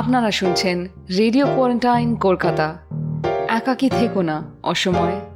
আপনারা শুনছেন radio quarantine Kolkata. একাকি থেকো না অসময়ে।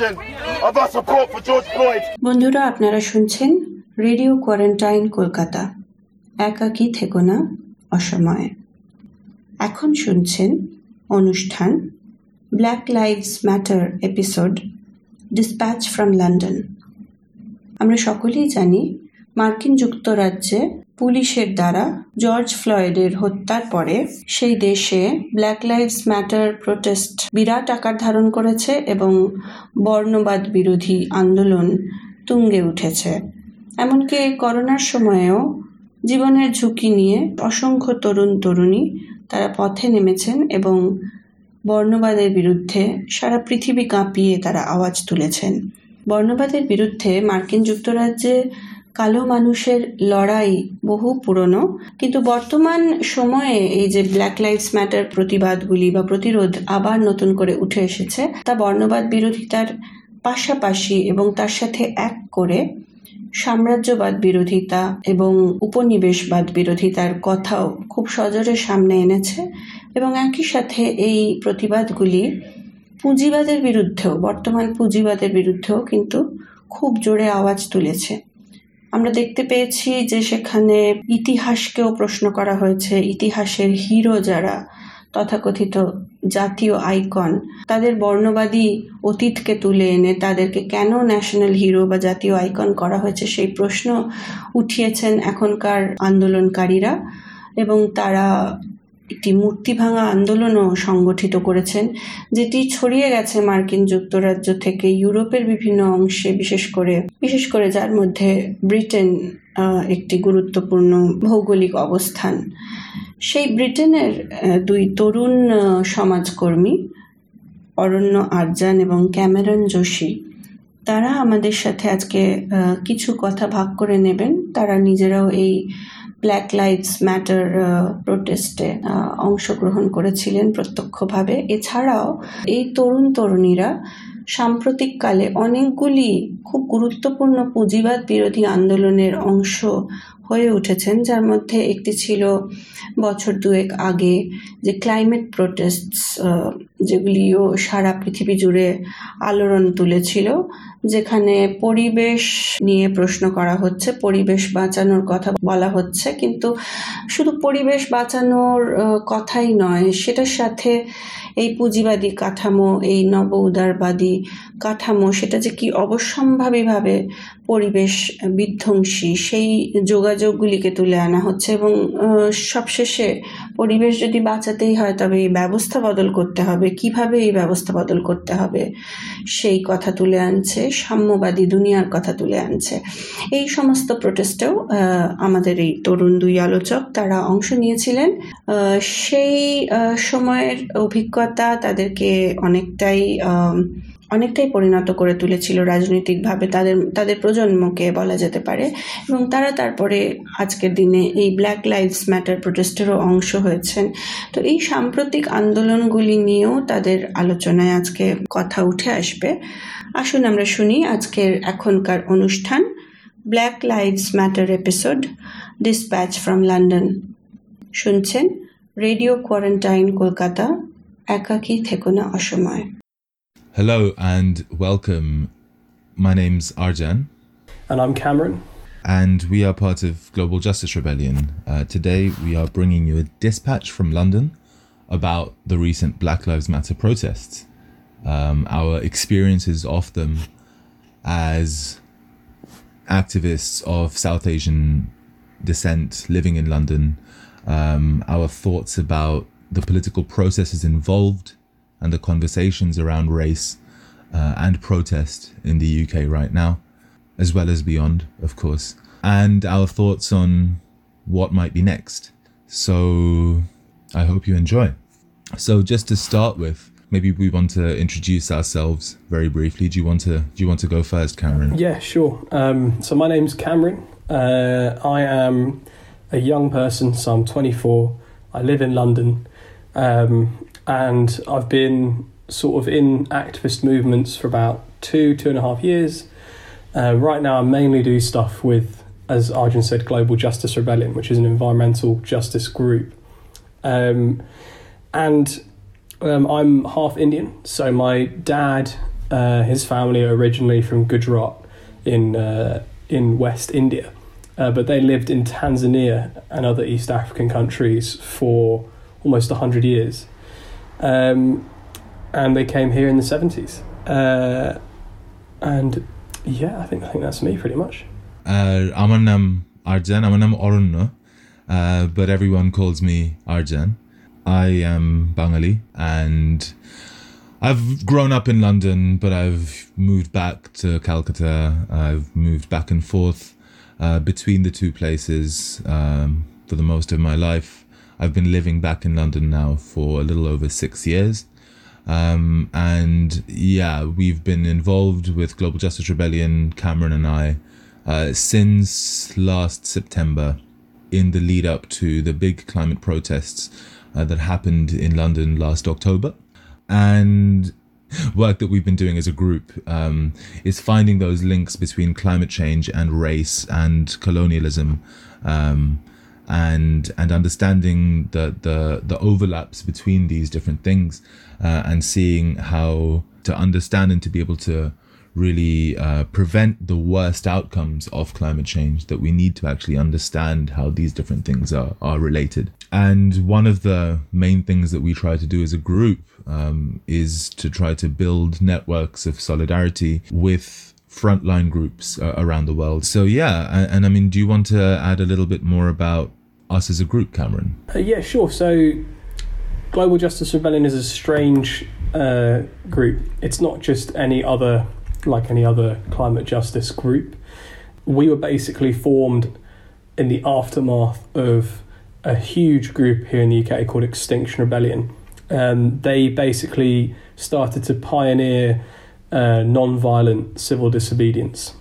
Representation of our support for George Floyd. বন্ধুরা, আপনারা শুনছেন রেডিও কোয়ারেন্টাইন কলকাতা। একাকী থেকো না, অসময়ে। এখন শুনছেন অনুষ্ঠান black lives matter episode dispatch from London আমরা সকলেই জানি মার্কিন যুক্তরাজ্যে পুলিশের দ্বারা জর্জ ফ্লয়েডের হত্যার পরে সেই দেশে ব্ল্যাক লাইভস ম্যাটার প্রোটেস্ট বিরাট আকার ধারণ করেছে এবং বর্ণবাদ বিরোধী আন্দোলন তুঙ্গে উঠেছে। এমনকি করোনার সময়েও জীবনের ঝুঁকি নিয়ে অসংখ্য তরুণ তরুণী তারা পথে নেমেছেন এবং বর্ণবাদের বিরুদ্ধে সারা পৃথিবী কাঁপিয়ে তারা আওয়াজ তুলেছেন। বর্ণবাদের বিরুদ্ধে মার্কিন যুক্তরাজ্যে কালো মানুষের লড়াই বহু পুরনো, কিন্তু বর্তমান সময়ে এই যে ব্ল্যাক লাইভস ম্যাটার প্রতিবাদগুলি বা প্রতিরোধ আবার নতুন করে উঠে এসেছে, তা বর্ণবাদ বিরোধিতার পাশাপাশি এবং তার সাথে এক করে সাম্রাজ্যবাদ বিরোধিতা এবং উপনিবেশবাদ বিরোধিতার কথাও খুব সজোরে সামনে এনেছে এবং একই সাথে এই প্রতিবাদগুলি পুঁজিবাদের বিরুদ্ধেও, বর্তমান পুঁজিবাদের বিরুদ্ধেও কিন্তু খুব জোরে আওয়াজ তুলেছে। আমরা দেখতে পেয়েছি যে সেখানে ইতিহাসকেও প্রশ্ন করা হয়েছে। ইতিহাসের হিরো যারা, তথাকথিত জাতীয় আইকন, তাদের বর্ণবাদী অতীতকে তুলে এনে তাদেরকে কেন ন্যাশনাল হিরো বা জাতীয় আইকন করা হয়েছে সেই প্রশ্ন উঠিয়েছেন এখনকার আন্দোলনকারীরা এবং তারা একটি মূর্তি ভাঙা আন্দোলনও সংগঠিত করেছেন, যেটি ছড়িয়ে গেছে মার্কিন যুক্তরাজ্য থেকে ইউরোপের বিভিন্ন অংশে, বিশেষ করে বিশেষ করে যার মধ্যে ব্রিটেন একটি গুরুত্বপূর্ণ ভৌগোলিক অবস্থান। সেই ব্রিটেনের দুই তরুণ সমাজকর্মী, অরণ্য আরজান এবং ক্যামেরন যোশী, তারা আমাদের সাথে আজকে কিছু কথা ভাগ করে নেবেন। তারা নিজেরাও এই ব্ল্যাক লাইভস ম্যাটার প্রোটেস্টে অংশগ্রহণ করেছিলেন প্রত্যক্ষভাবে। এছাড়াও এই তরুণ তরুণীরা সাম্প্রতিককালে অনেকগুলি খুব গুরুত্বপূর্ণ পুঁজিবাদ বিরোধী আন্দোলনের অংশ হয়ে উঠেছেন, যার মধ্যে একটি ছিল বছর দুয়েক আগে যে ক্লাইমেট প্রোটেস্টস যেগুলিও সারা পৃথিবী জুড়ে আলোড়ন তুলেছিল। যেখানে পরিবেশ নিয়ে প্রশ্ন করা হচ্ছে, পরিবেশ বাঁচানোর কথা বলা হচ্ছে। কিন্তু শুধু পরিবেশ বাঁচানোর কথাই নয়, সেটার সাথে এই পুঁজিবাদী কাঠামো, এই নব উদারবাদী কাঠামো, সেটা যে কি অবশ্যম্ভাবীভাবে পরিবেশ বিধ্বংসী, সেই যোগাযোগগুলিকে তুলে আনা হচ্ছে এবং সবশেষে পরিবেশ যদি বাঁচাতেই হয়, তবে এই ব্যবস্থা বদল করতে হবে। কীভাবে এই ব্যবস্থা বদল করতে হবে? সেই কথা তুলে আনছে, সাম্যবাদী দুনিয়ার কথা তুলে আনছে। এই সমস্ত প্রোটেস্টেও আমাদের এই তরুণ দুই আলোচক তারা অংশ নিয়েছিলেন। সেই সময়ের অভিজ্ঞতা তাদেরকে অনেকটাই অনেকটাই পরিণত করে তুলেছিল রাজনৈতিকভাবে তাদের তাদের প্রজন্মকে বলা যেতে পারে। এবং তারা তারপরে আজকের দিনে এই ব্ল্যাক লাইভস ম্যাটার প্রোটেস্টেরও অংশ হয়েছেন। তো এই সাম্প্রতিক আন্দোলনগুলি নিয়েও তাদের আলোচনায় আজকে কথা উঠে আসবে। আসুন আমরা শুনি আজকের এখনকার অনুষ্ঠান black lives matter episode dispatch from London শুনছেন, রেডিও কোয়ারেন্টাইন কলকাতা, একাকী থেকো না অসময়। Hello and welcome. My name's Arjan, And I'm Cameron. and we are part of Global Justice Rebellion. Uh, today, we are bringing you a dispatch from London about the recent Black Lives Matter protests, um, our experiences of them as activists of South Asian descent living in London, um, our thoughts about the political processes involved and the conversations around race uh, and protest in the UK right now, as well as beyond, of course, and our thoughts on what might be next. So I hope you enjoy. So just to start with, maybe we want to introduce ourselves very briefly. Do you want to do you want to go first, Cameron? Yeah, sure. Um, so my name's Cameron. Uh, I am a young person, so I'm 24. I live in London, um, and I've been sort of in activist movements for about two, two and a half years. Uh, right now, I mainly do stuff with, as Arjan said, Global Justice Rebellion, which is an environmental justice group. Um, and um, I'm half Indian, so my dad, uh, his family are originally from Gujarat in uh, in West India, uh, but they lived in Tanzania and other East African countries for almost hundred years, um, and they came here in the seventies. Uh, and yeah, I think I think that's me pretty much. Uh, আমার নাম Arjan, আমার নাম অরণ্য, uh, but everyone calls me Arjan. I am Bangali and I've grown up in London, but I've moved back to Calcutta. I've moved back and forth uh, between the two places um, for the most of my life. I've been living back in London now for a little over six years. Um, and yeah, we've been involved with Global Justice Rebellion, Cameron and I, uh, since last September in the lead up to the big climate protests uh, that happened in London last October. And work that we've been doing as a group um, is finding those links between climate change and race and colonialism. Um, and and understanding the the the overlaps between these different things uh, and seeing how to understand and to be able to really uh, prevent the worst outcomes of climate change that we need to actually understand how these different things are are related. And one of the main things that we try to do as a group um, is to try to build networks of solidarity with frontline groups uh, around the world. So yeah, and, and I mean, do you want to add a little bit more about us as a group, Cameron? Uh, yeah, sure. So, Global Justice Rebellion is a strange uh, group. It's not just any other, like any other climate justice group. We were basically formed in the aftermath of a huge group here in the UK called Extinction Rebellion. Um, they basically started to pioneer uh, non-violent civil disobedience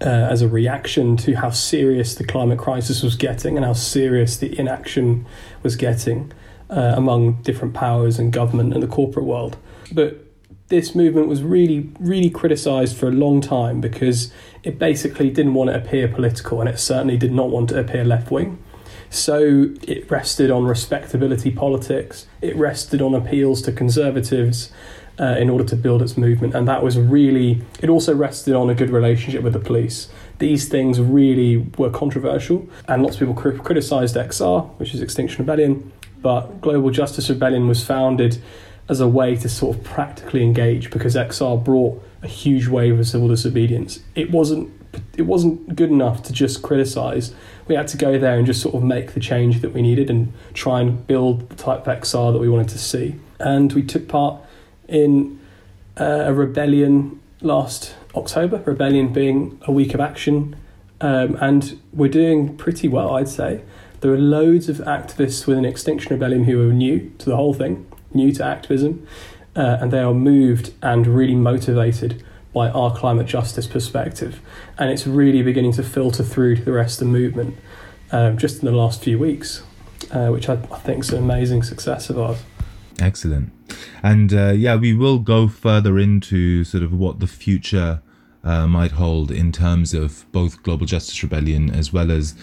uh, as a reaction to how serious the climate crisis was getting and how serious the inaction was getting uh, among different powers and government and the corporate world. But this movement was really, really criticised for a long time because it basically didn't want to appear political and it certainly did not want to appear left wing. So it rested on respectability politics, it rested on appeals to conservatives, uh, in order to build its movement. And that was really, it also rested on a good relationship with the police. These things really were controversial, and lots of people cri- criticised XR, which is Extinction Rebellion, but Global Justice Rebellion was founded as a way to sort of practically engage because XR brought a huge wave of civil disobedience. It wasn't it wasn't good enough to just criticize. We had to go there and just sort of make the change that we needed and try and build the type of XR that we wanted to see. And we took part in uh, a rebellion last October. Rebellion being a week of action, um, and we're doing pretty well, I'd say. There are loads of activists within Extinction Rebellion who are new to the whole thing, new to activism, uh, and they are moved and really motivated by our climate justice perspective. And it's really beginning to filter through to the rest of the movement um, just in the last few weeks, uh, which I, I think is an amazing success of ours. Excellent. And uh, yeah, we will go further into sort of what the future uh, might hold in terms of both Global Justice Rebellion as well as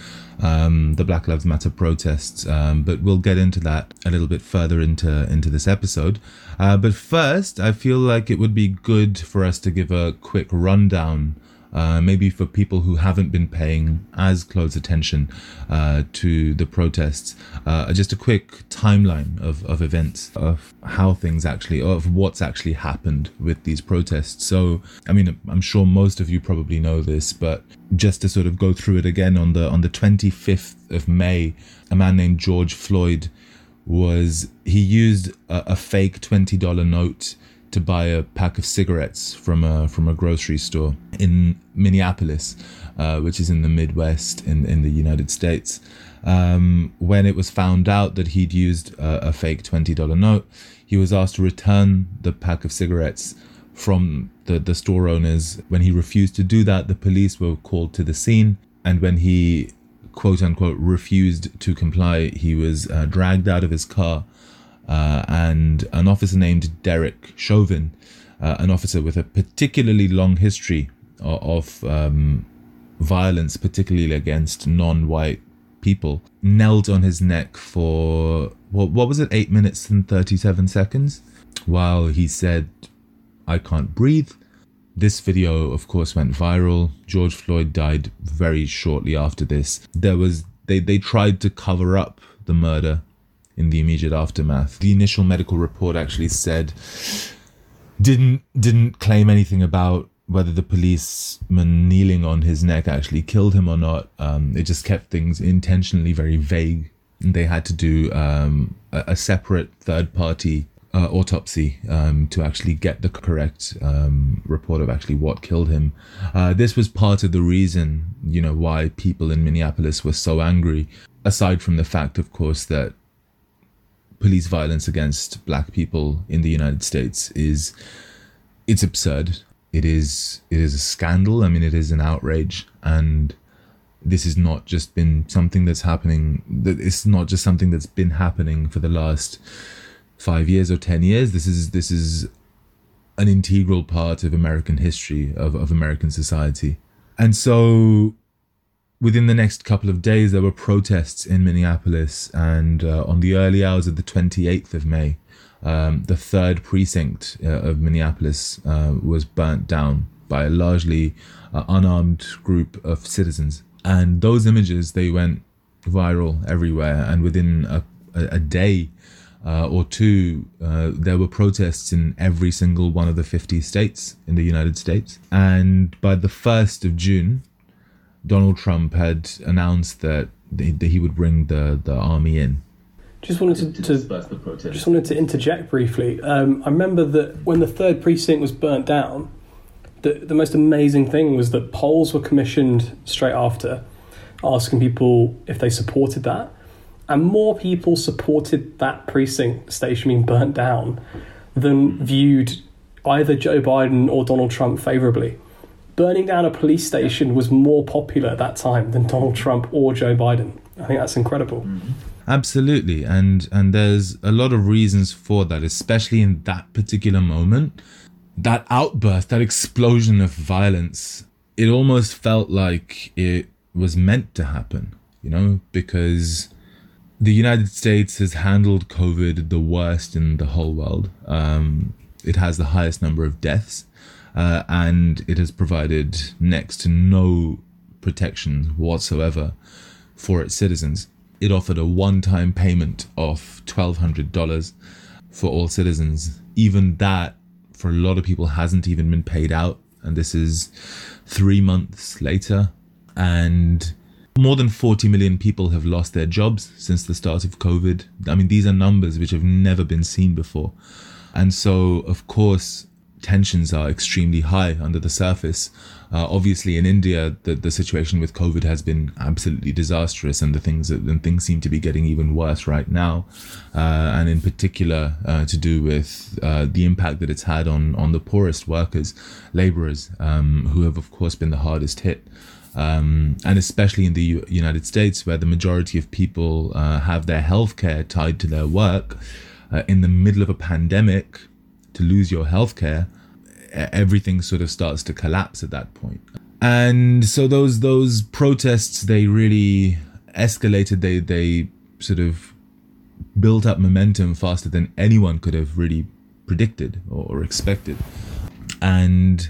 um, the Black Lives Matter protests. Um, but we'll get into that a little bit further into into this episode. Uh, but first, I feel like it would be good for us to give a quick rundown uh, maybe for people who haven't been paying as close attention uh, to the protests, uh, just a quick timeline of, of events, of how things actually, of what's actually happened with these protests. So, I mean, I'm sure most of you probably know this, but just to sort of go through it again, on the on the 25th of May, a man named George Floyd was he used a, a fake $20 note to buy a pack of cigarettes from a from a grocery store in Minneapolis, uh, which is in the Midwest in in the United States. Um, when it was found out that he'd used a, a fake twenty dollar note, he was asked to return the pack of cigarettes from the, the store owners. When he refused to do that, the police were called to the scene, and when he quote unquote refused to comply, he was uh, dragged out of his car uh, and an officer named Derek Chauvin, uh, an officer with a particularly long history of, of um, violence, particularly against non-white people, knelt on his neck for what, what was it, eight minutes and thirty-seven seconds, while he said, "I can't breathe." This video, of course, went viral. George Floyd died very shortly after this. There was they they tried to cover up the murder in the immediate aftermath. The initial medical report actually said didn't didn't claim anything about whether the policeman kneeling on his neck actually killed him or not. Um, it just kept things intentionally very vague. They had to do um, a, a, separate third party uh, autopsy um, to actually get the correct um, report of actually what killed him. Uh, this was part of the reason, you know, why people in Minneapolis were so angry. Aside from the fact, of course, that police violence against black people in the United States is it's absurd. It is it is a scandal. I mean, it is an outrage, and this has not just been something that's happening. That it's not just something that's been happening for the last five years or ten years. This is this is an integral part of American history of, of American society, and so within the next couple of days, there were protests in Minneapolis, and uh, on the early hours of the 28th of May, um, the third precinct uh, of Minneapolis uh, was burnt down by a largely uh, unarmed group of citizens. And those images, they went viral everywhere. And within a, a, day uh, or two, uh, there were protests in every single one of the 50 states in the United States. And by the 1st of June, Donald Trump had announced that, that he would bring the, the army in. Just wanted to, to just wanted to interject briefly. Um, I remember that when the third precinct was burnt down, the the most amazing thing was that polls were commissioned straight after, asking people if they supported that, and more people supported that precinct station being burnt down than viewed either Joe Biden or Donald Trump favorably burning down a police station was more popular at that time than Donald Trump or Joe Biden. I think that's incredible. Mm-hmm. Absolutely, and and there's a lot of reasons for that, especially in that particular moment. That outburst, that explosion of violence, it almost felt like it was meant to happen, you know, because the United States has handled COVID the worst in the whole world. Um, it has the highest number of deaths uh, and it has provided next to no protections whatsoever for its citizens. It offered a one time payment of $1,200 for all citizens. Even that, for a lot of people, hasn't even been paid out and this is three months later, and more than 40 million people have lost their jobs since the start of COVID. I mean, these are numbers which have never been seen before. And so, of course, tensions are extremely high under the surface. Uh, obviously, in India, the, the situation with COVID has been absolutely disastrous, and the things and things seem to be getting even worse right now. Uh, and in particular, uh, to do with uh, the impact that it's had on on the poorest workers, laborers, um, who have of course been the hardest hit. Um, and especially in the U- United States, where the majority of people uh, have their healthcare tied to their work, uh, in the middle of a pandemic, to lose your healthcare, everything sort of starts to collapse at that point. And so those those protests they really escalated. They they sort of built up momentum faster than anyone could have really predicted or, or expected. And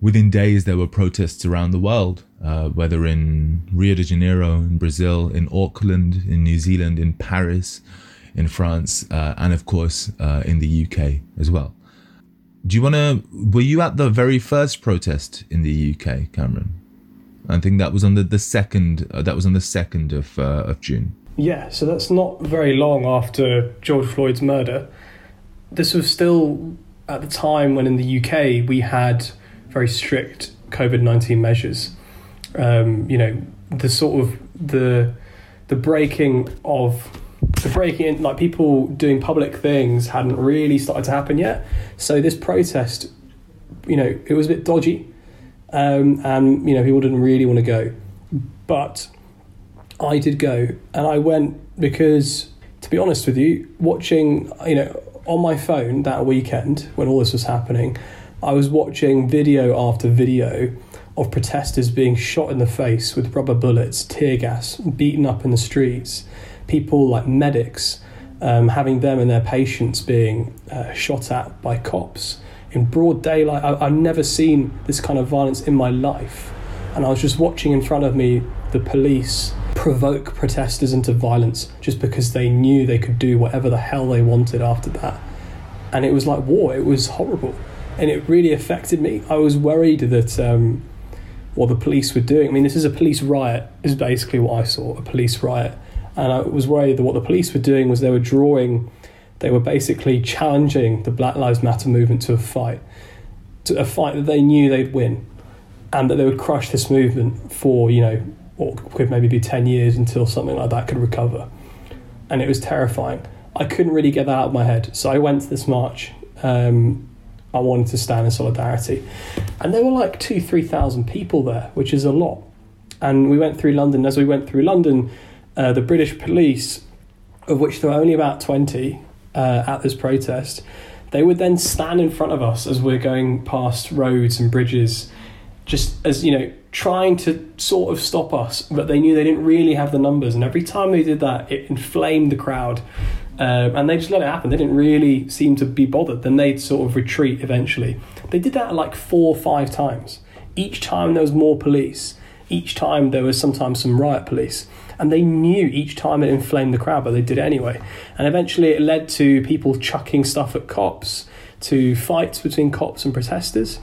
within days there were protests around the world uh, whether in rio de janeiro in brazil in auckland in new zealand in paris in france uh, and of course uh, in the uk as well do you want to were you at the very first protest in the uk cameron i think that was on the, the second uh, that was on the second of uh, of june Yeah, so that's not very long after George Floyd's murder. This was still at the time when in the UK we had very strict COVID nineteen measures. Um, you know, the sort of the the breaking of the breaking in like people doing public things hadn't really started to happen yet. So this protest, you know, it was a bit dodgy, um, and you know people didn't really want to go, but I did go, and I went because, to be honest with you, watching, you know, on my phone that weekend when all this was happening, I was watching video after video of protesters being shot in the face with rubber bullets, tear gas, beaten up in the streets, people like medics um, having them and their patients being uh, shot at by cops in broad daylight. I, I've never seen this kind of violence in my life. And I was just watching in front of me the police provoke protesters into violence just because they knew they could do whatever the hell they wanted after that. And it was like war, it was horrible. And it really affected me. I was worried that um, what the police were doing, I mean, this is a police riot, is basically what I saw a police riot. And I was worried that what the police were doing was they were drawing, they were basically challenging the Black Lives Matter movement to a fight, to a fight that they knew they'd win and that they would crush this movement for you know what could maybe be 10 years until something like that could recover. And it was terrifying. I couldn't really get that out of my head. So i went to this march um, i wanted to stand in solidarity. And there were like two three thousand people there which is a lot. And we went through london. As we went through london uh, the british police of which there were only about 20 uh, at this protest they would then stand in front of us as we're going past roads and bridges just as you know trying to sort of stop us but they knew they didn't really have the numbers and every time they did that it inflamed the crowd um, and they just let it happen. They didn't really seem to be bothered. Then they'd sort of retreat eventually. They did that like four or five times. Each time there was more police each time there was sometimes some riot police and they knew each time it inflamed the crowd but they did it anyway and eventually it led to people chucking stuff at cops to fights between cops and protesters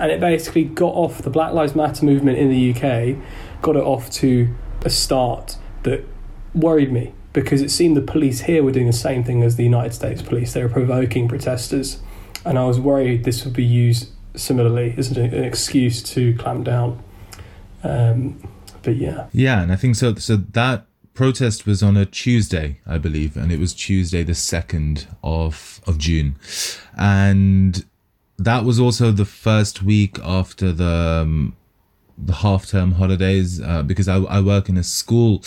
and it basically got off the Black Lives Matter movement in the UK, got it off to a start that worried me because it seemed the police here were doing the same thing as the United States police. They were provoking protesters, and I was worried this would be used similarly as an an excuse to clamp down. Um, but yeah, Yeah, and I think so. So that protest was on a Tuesday, I believe, and it was Tuesday the second of of June, and that was also the first week after the um, the half term holidays uh, because I, I work in a school.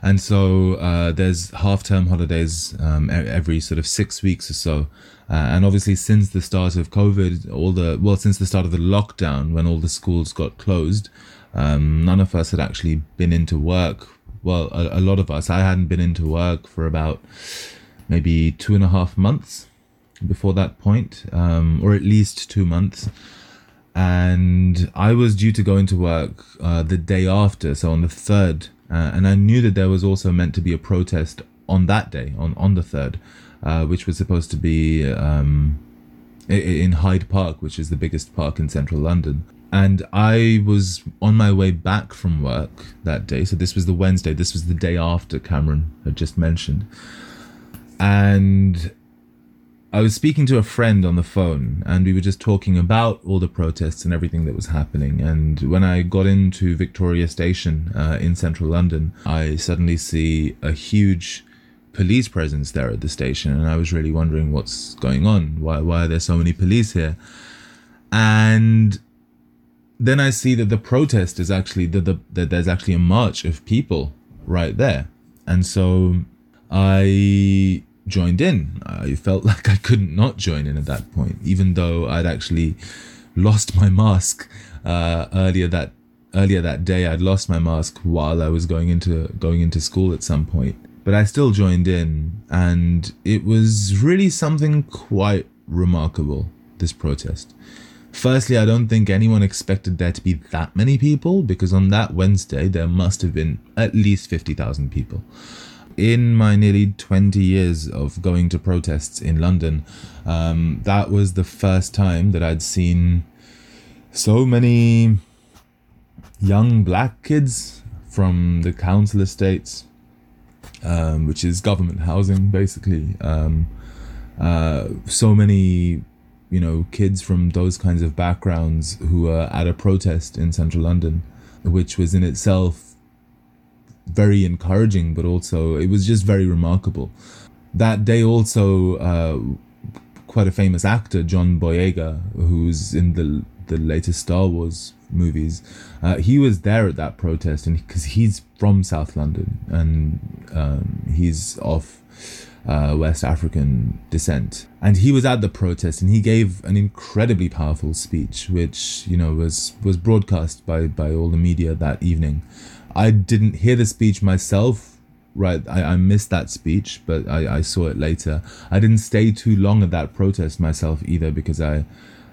And so uh, there's half term holidays um, every sort of six weeks or so. Uh, and obviously, since the start of COVID, all the well, since the start of the lockdown, when all the schools got closed, um, none of us had actually been into work. Well, a, a lot of us. I hadn't been into work for about maybe two and a half months before that point, um, or at least two months. And I was due to go into work uh, the day after, so on the third. Uh, and I knew that there was also meant to be a protest on that day, on, on the third, uh, which was supposed to be um, in Hyde Park, which is the biggest park in central London. And I was on my way back from work that day. So this was the Wednesday. This was the day after Cameron had just mentioned. And I was speaking to a friend on the phone, and we were just talking about all the protests and everything that was happening. And when I got into Victoria Station uh, in central London, I suddenly see a huge police presence there at the station, and I was really wondering what's going on. Why why are there so many police here? And then I see that the protest is actually that the, that there's actually a march of people right there, and so I joined in. I felt like I couldn't not join in at that point, even though I'd actually lost my mask uh, earlier that earlier that day. I'd lost my mask while I was going into going into school at some point, but I still joined in, and it was really something quite remarkable. This protest. Firstly, I don't think anyone expected there to be that many people because on that Wednesday there must have been at least 50,000 people. In my nearly 20 years of going to protests in London, um, that was the first time that I'd seen so many young black kids from the council estates, um, which is government housing basically. Um, uh, so many you know, kids from those kinds of backgrounds who were at a protest in central London, which was in itself very encouraging, but also it was just very remarkable. That day, also, uh, quite a famous actor, John Boyega, who's in the the latest Star Wars movies, uh, he was there at that protest, and because he's from South London and um, he's of uh, West African descent. And he was at the protest and he gave an incredibly powerful speech, which, you know, was, was broadcast by, by all the media that evening. I didn't hear the speech myself, right? I, I missed that speech, but I, I saw it later. I didn't stay too long at that protest myself either because I,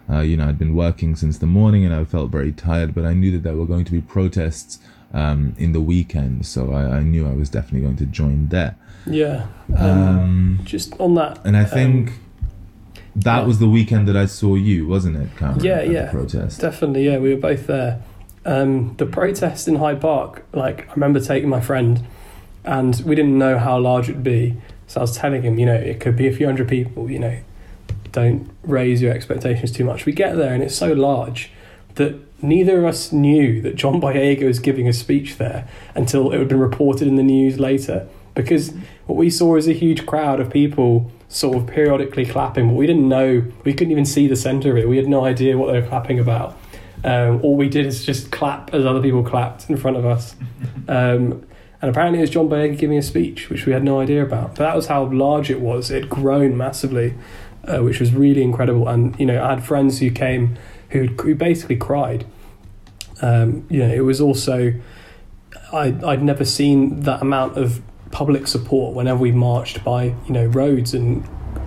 uh, you know, I'd been working since the morning and I felt very tired, but I knew that there were going to be protests um, in the weekend. So I, I knew I was definitely going to join there. Yeah. Um, just on that. And I think um, that yeah. was the weekend that I saw you, wasn't it, Cameron? Yeah, yeah. protest. Definitely, yeah. We were both there. Um, the protest in Hyde Park, like, I remember taking my friend and we didn't know how large it'd be. So I was telling him, you know, it could be a few hundred people, you know, don't raise your expectations too much. We get there and it's so large that neither of us knew that John Boyega was giving a speech there until it had been reported in the news later. Because what we saw was a huge crowd of people sort of periodically clapping, but we didn't know, we couldn't even see the centre of it. We had no idea what they were clapping about. Um, all we did is just clap as other people clapped in front of us. Um, and apparently it was John Boyega giving a speech, which we had no idea about. But that was how large it was. It had grown massively, uh, which was really incredible. And, you know, I had friends who came who, who basically cried. Um, you know, it was also, I, I'd never seen that amount of public support whenever we marched by, you know, roads and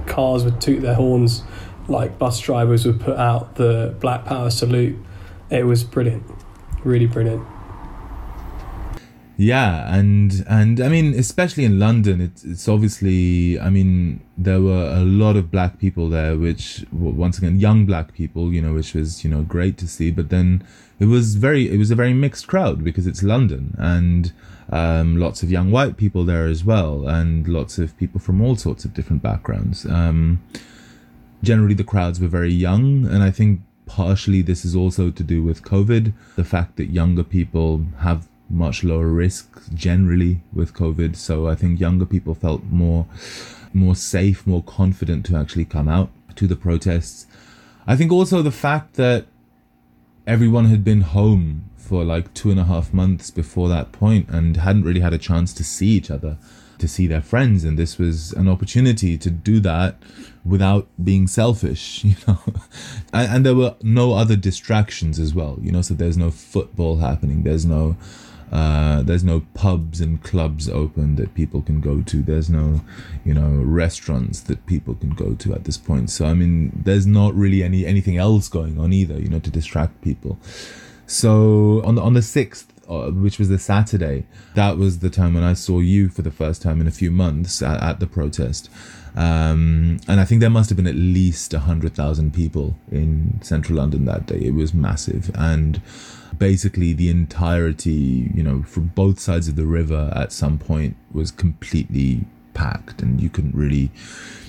cars would toot their horns, like bus drivers would put out the Black Power salute. It was brilliant, really brilliant. Yeah, and and I mean, especially in London, it's it's obviously. I mean, there were a lot of black people there, which once again, young black people, you know, which was you know great to see. But then it was very, it was a very mixed crowd because it's London, and um, lots of young white people there as well, and lots of people from all sorts of different backgrounds. Um, generally, the crowds were very young, and I think partially this is also to do with COVID, the fact that younger people have much lower risk generally with COVID. So I think younger people felt more more safe, more confident to actually come out to the protests. I think also the fact that everyone had been home for like two and a half months before that point and hadn't really had a chance to see each other, to see their friends, and this was an opportunity to do that without being selfish, you know. and, and there were no other distractions as well, you know. So there's no football happening. There's no uh, there's no pubs and clubs open that people can go to. There's no, you know, restaurants that people can go to at this point. So I mean, there's not really any anything else going on either, you know, to distract people. So on the on the sixth uh, which was the Saturday, that was the time when I saw you for the first time in a few months at, at the protest. Um, and I think there must have been at least 100,000 people in central London that day. It was massive. And basically, the entirety, you know, from both sides of the river at some point was completely packed and you couldn't really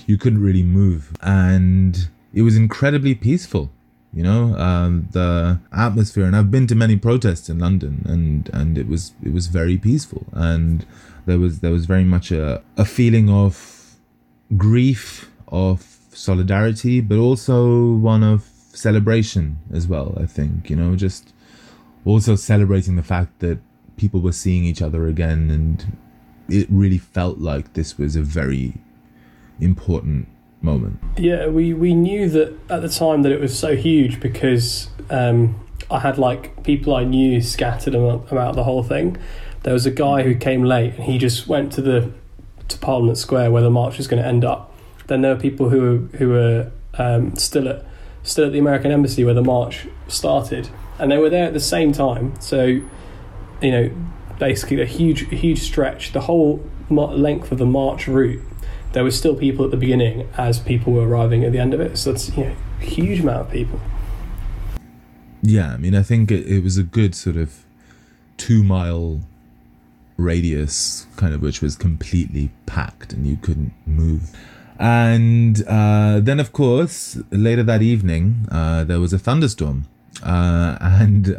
you couldn't really move and it was incredibly peaceful you know um, the atmosphere. And i've been to many protests in london and and it was it was very peaceful. And there was there was very much a, a feeling of grief of solidarity but also one of celebration as well i think you know just also celebrating the fact that people were seeing each other again. And it really felt like this was a very important moment. Yeah, we, we knew that at the time that it was so huge because um, I had like people I knew scattered about, the whole thing. There was a guy who came late and he just went to the to Parliament Square where the march was going to end up. Then there were people who were, who were um, still at still at the American embassy where the march started, and they were there at the same time. So, you know, basically a huge huge stretch, the whole length of the march route there were still people at the beginning as people were arriving at the end of it. So that's you know a huge amount of people. Yeah, I mean, I think it, it was a good sort of two mile radius, kind of, which was completely packed and you couldn't move. And uh, then, of course, later that evening, uh, there was a thunderstorm. Uh, and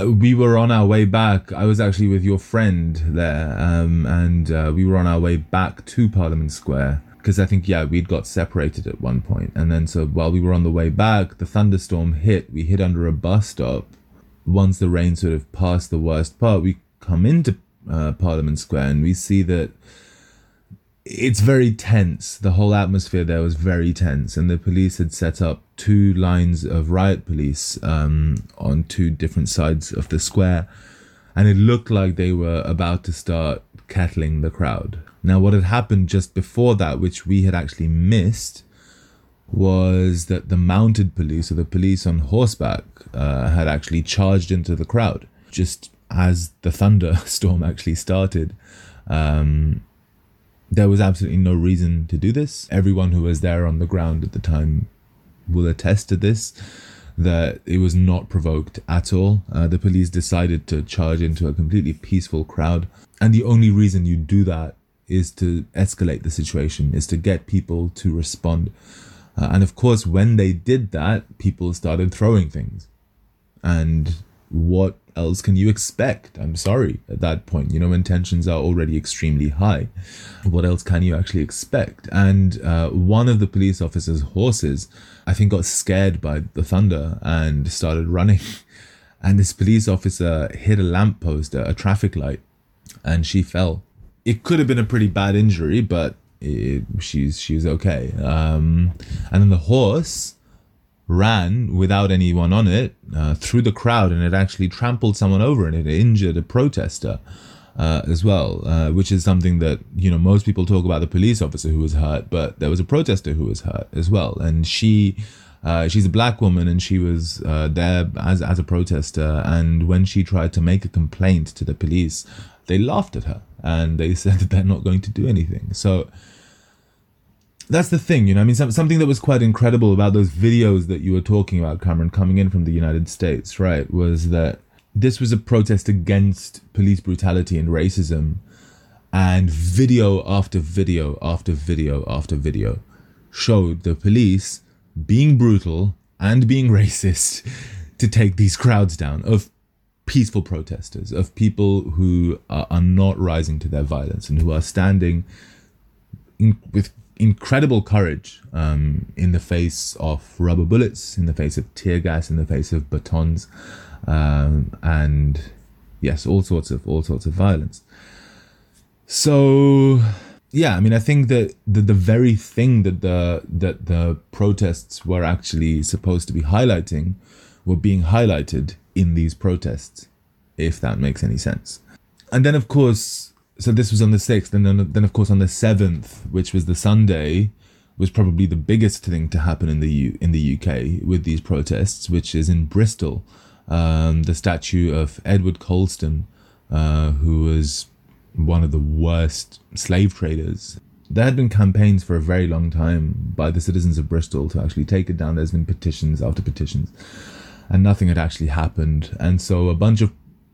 we were on our way back. I was actually with your friend there, um, and uh, we were on our way back to Parliament Square because I think yeah we'd got separated at one point, and then so while we were on the way back, the thunderstorm hit. We hid under a bus stop. Once the rain sort of passed the worst part, we come into uh, Parliament Square and we see that it's very tense. The whole atmosphere there was very tense, and the police had set up two lines of riot police um, on two different sides of the square, and it looked like they were about to start kettling the crowd. Now, what had happened just before that, which we had actually missed, was that the mounted police, or the police on horseback, uh, had actually charged into the crowd just as the thunderstorm actually started. Um, there was absolutely no reason to do this. Everyone who was there on the ground at the time will attest to this that it was not provoked at all. Uh, the police decided to charge into a completely peaceful crowd. And the only reason you do that is to escalate the situation, is to get people to respond. Uh, and of course, when they did that, people started throwing things. And what else can you expect? I'm sorry at that point, you know, when tensions are already extremely high. What else can you actually expect? And uh, one of the police officers' horses, I think, got scared by the thunder and started running. And this police officer hit a lamppost, a traffic light, and she fell. It could have been a pretty bad injury, but it, she's she's okay. Um, and then the horse ran without anyone on it uh, through the crowd and it actually trampled someone over and it injured a protester uh, as well, uh, which is something that you know most people talk about the police officer who was hurt, but there was a protester who was hurt as well, and she. Uh, she's a black woman and she was uh, there as, as a protester. And when she tried to make a complaint to the police, they laughed at her and they said that they're not going to do anything. So, that's the thing, you know. I mean, some, something that was quite incredible about those videos that you were talking about, Cameron, coming in from the United States, right, was that this was a protest against police brutality and racism, and video after video after video after video showed the police being brutal and being racist to take these crowds down of peaceful protesters, of people who are, are not rising to their violence and who are standing in, with incredible courage um, in the face of rubber bullets, in the face of tear gas, in the face of batons, um, and yes, all sorts of all sorts of violence. So yeah, I mean, I think that the, the very thing that the that the protests were actually supposed to be highlighting were being highlighted in these protests, if that makes any sense. And then, of course, so this was on the 6th and then, then of course on the 7th which was the sunday was probably the biggest thing to happen in the U- in the UK with these protests which is in Bristol um, the statue of Edward Colston, uh, who was one of the worst slave traders. There had been campaigns for a very long time by the citizens of Bristol to actually take it down. There's been petitions after petitions, and nothing had actually happened. And so a bunch of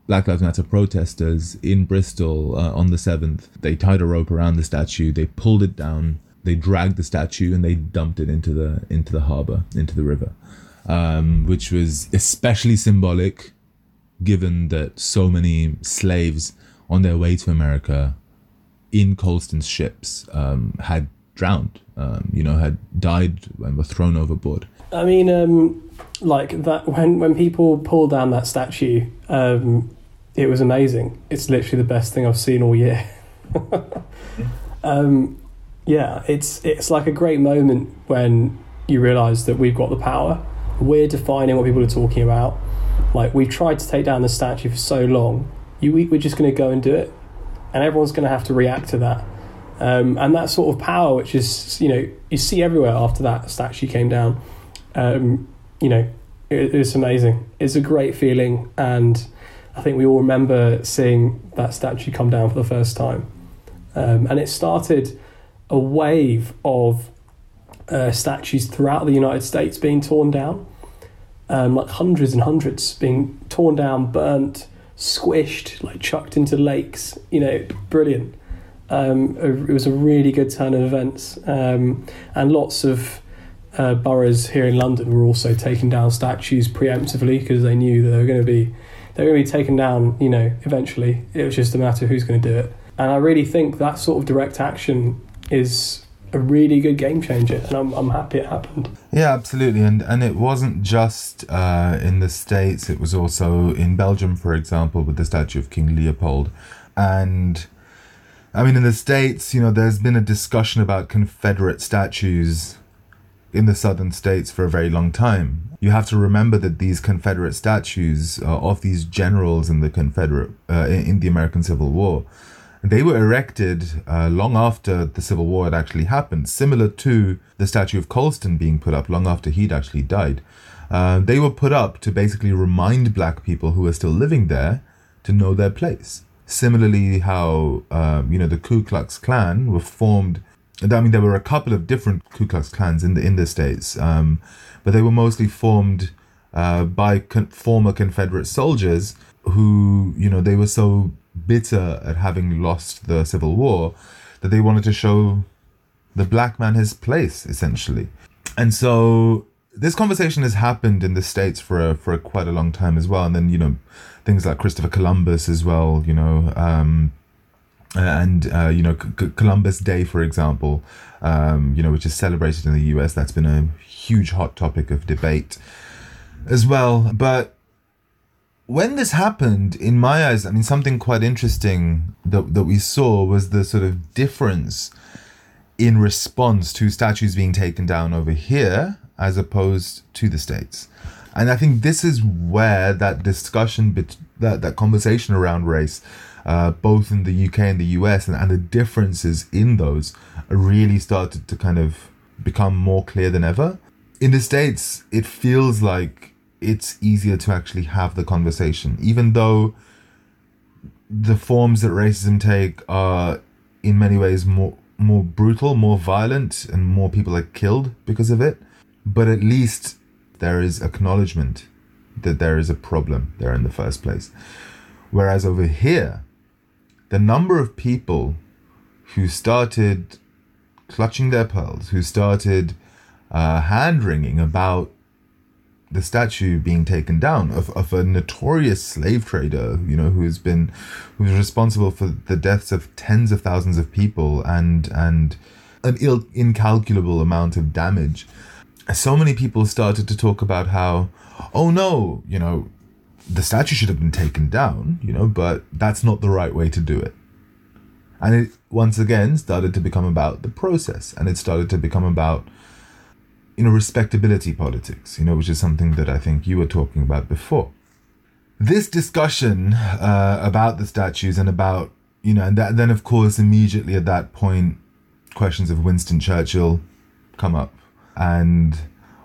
Black Lives Matter protesters in Bristol uh, on the 7th, they tied a rope around the statue, they pulled it down, they dragged the statue, and they dumped it into the into the harbour, into the river, um, which was especially symbolic, given that so many slaves on their way to America in Colston's ships um, had drowned, um, you know, had died and were thrown overboard. I mean, um, like that when when people pull down that statue, um, it was amazing. It's literally the best thing I've seen all year. um, yeah, it's it's like a great moment when you realise that we've got the power. We're defining what people are talking about. Like we've tried to take down the statue for so long, you we, we're just going to go and do it, and everyone's going to have to react to that. Um, and that sort of power, which is you know you see everywhere after that statue came down. Um, you know, it, it's amazing. It's a great feeling, and I think we all remember seeing that statue come down for the first time. Um, and it started a wave of uh, statues throughout the United States being torn down, um, like hundreds and hundreds being torn down, burnt, squished, like chucked into lakes. You know, brilliant. Um, it was a really good turn of events, um, and lots of uh, boroughs here in London were also taking down statues preemptively because they knew that they were going to be they were going to be taken down. You know, eventually. It was just a matter of who's going to do it. And I really think that sort of direct action is a really good game changer, and I'm I'm happy it happened. Yeah, absolutely, and and it wasn't just uh, in the states; it was also in Belgium, for example, with the statue of King Leopold, and. I mean, in the States, you know, there's been a discussion about Confederate statues in the southern states for a very long time. You have to remember that these Confederate statues uh, of these generals in the Confederate uh, in the American Civil War, they were erected uh, long after the Civil War had actually happened, similar to the statue of Colston being put up long after he'd actually died. Uh, they were put up to basically remind black people who were still living there to know their place. Similarly, how um, you know the Ku Klux Klan were formed I mean, there were a couple of different Ku Klux Klans in the in the states, um, but they were mostly formed uh, by con- former Confederate soldiers who, you know, they were so bitter at having lost the Civil War that they wanted to show the black man his place, essentially. And so this conversation has happened in the states for a, for a quite a long time as well. And then you know, things like Christopher Columbus as well. You know. Um, and uh, you know C- Columbus Day, for example, um, you know, which is celebrated in the U.S. That's been a huge hot topic of debate as well. But when this happened, in my eyes, I mean, something quite interesting that that we saw was the sort of difference in response to statues being taken down over here as opposed to the states. And I think this is where that discussion, bet- that that conversation around race uh, both in the UK and the US, and, and the differences in those really started to kind of become more clear than ever. In the States, it feels like it's easier to actually have the conversation, even though the forms that racism take are in many ways more more brutal, more violent, and more people are killed because of it. But at least there is acknowledgement that there is a problem there in the first place. Whereas over here, the number of people who started clutching their pearls, who started uh, hand wringing about the statue being taken down of, of a notorious slave trader, you know, who's been who's responsible for the deaths of tens of thousands of people and and an Ill, incalculable amount of damage. So many people started to talk about how, oh no, you know, the statue should have been taken down, you know, but that's not the right way to do it. And it once again started to become about the process and it started to become about, you know, respectability politics, you know, which is something that I think you were talking about before. This discussion uh, about the statues and about, you know, and that, then of course, immediately at that point, questions of Winston Churchill come up. And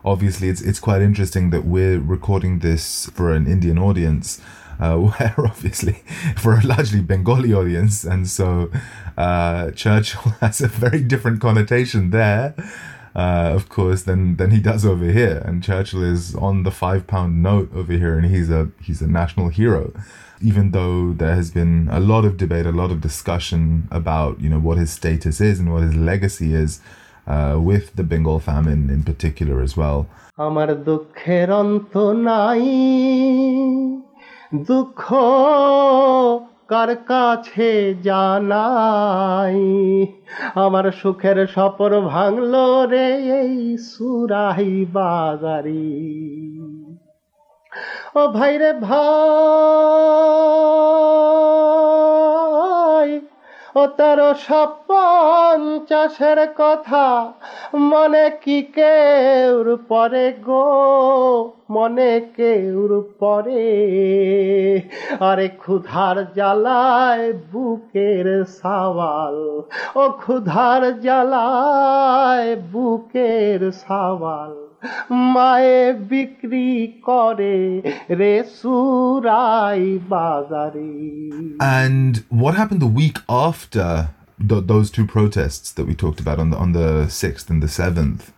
obviously it's it's quite interesting that we're recording this for an Indian audience. Uh, where obviously for a largely Bengali audience, and so uh, Churchill has a very different connotation there, uh, of course, than than he does over here. And Churchill is on the five pound note over here, and he's a he's a national hero. Even though there has been a lot of debate, a lot of discussion about you know what his status is and what his legacy is, uh, with the Bengal famine in particular as well. আমার দুঃখের অন্ত নাই দুঃখ কার কাছে জানাই? আমার সুখের সপর ভাঙলো রে এই সুরাই বাজারি। ও ভাই রে ভাই, ও তেরোশো পঞ্চাশের কথা মনে কি কেউর পরে গো মনে কেউর পরে আরে ক্ষুধার জ্বালায় বুকের সাওয়াল ও ক্ষুধার জ্বালায় বুকের সাওয়াল মায়ে বিক্রি করে রে সুরাই বাজারে And what happened the week after th- those two protests that we talked about on the on the sixth and the seventh?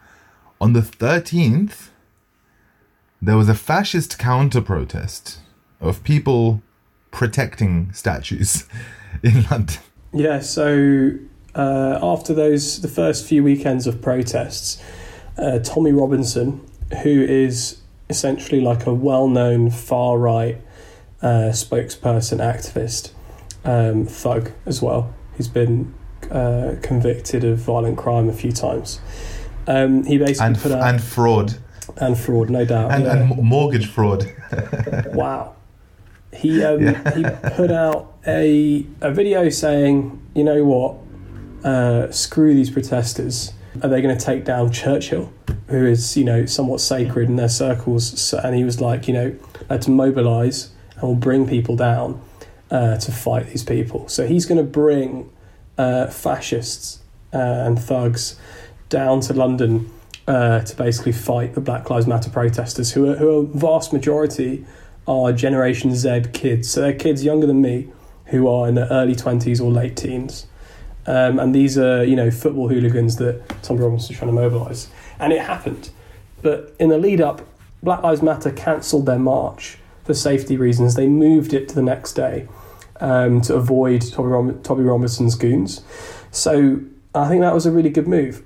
On the thirteenth, there was a fascist counter protest of people protecting statues in London. Yeah, so uh, after those the first few weekends of protests, uh, Tommy Robinson, who is essentially like a well-known far right uh, spokesperson, activist, um, thug as well. He's been uh, convicted of violent crime a few times. Um, he basically And put out and fraud and fraud, no doubt. and, yeah. and mortgage fraud. Wow. He um, he put out a a video saying, you know what, uh, screw these protesters. Are they going to take down Churchill, who is you know somewhat sacred in their circles? So, and he was like, you know, let's mobilise and we'll bring people down uh, to fight these people. So he's going to bring uh, fascists uh, and thugs down to London uh, to basically fight the Black Lives Matter protesters, who are, who are vast majority are Generation Z kids. So they're kids younger than me who are in their early 20s or late teens. Um, and these are, you know, football hooligans that Tom Robinson is trying to mobilise. And it happened. But in the lead up, Black Lives Matter cancelled their march for safety reasons. They moved it to the next day um, to avoid Tommy, Rom- Tommy Robinson's goons. So I think that was a really good move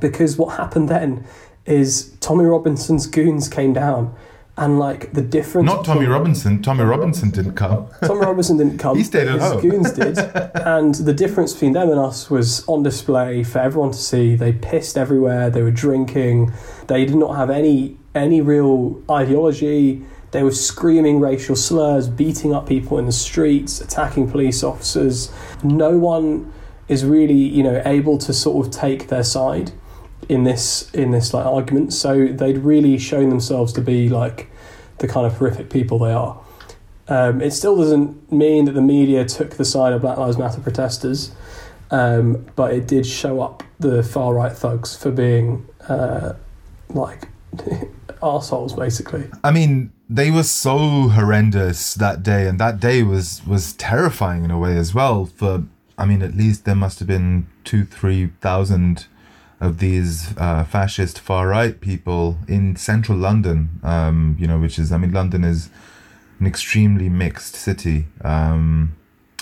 because what happened then is Tommy Robinson's goons came down and like the difference Not Tommy Robinson. Tommy Robinson didn't come. Tommy Robinson didn't come. He stayed at his home. goons did, and the difference between them and us was on display for everyone to see. They pissed everywhere. They were drinking. They did not have any any real ideology. They were screaming racial slurs, beating up people in the streets, attacking police officers. No one is really, you know, able to sort of take their side in this in this like argument. So they'd really shown themselves to be like the kind of horrific people they are. Um, it still doesn't mean that the media took the side of Black Lives Matter protesters, um, but it did show up the far right thugs for being uh, like arseholes, basically. I mean, they were so horrendous that day, and that day was was terrifying in a way as well. For I mean, at least there must have been two, three thousand of these uh, fascist far right people in central London. Um, you know, which is I mean, London is an extremely mixed city. Um,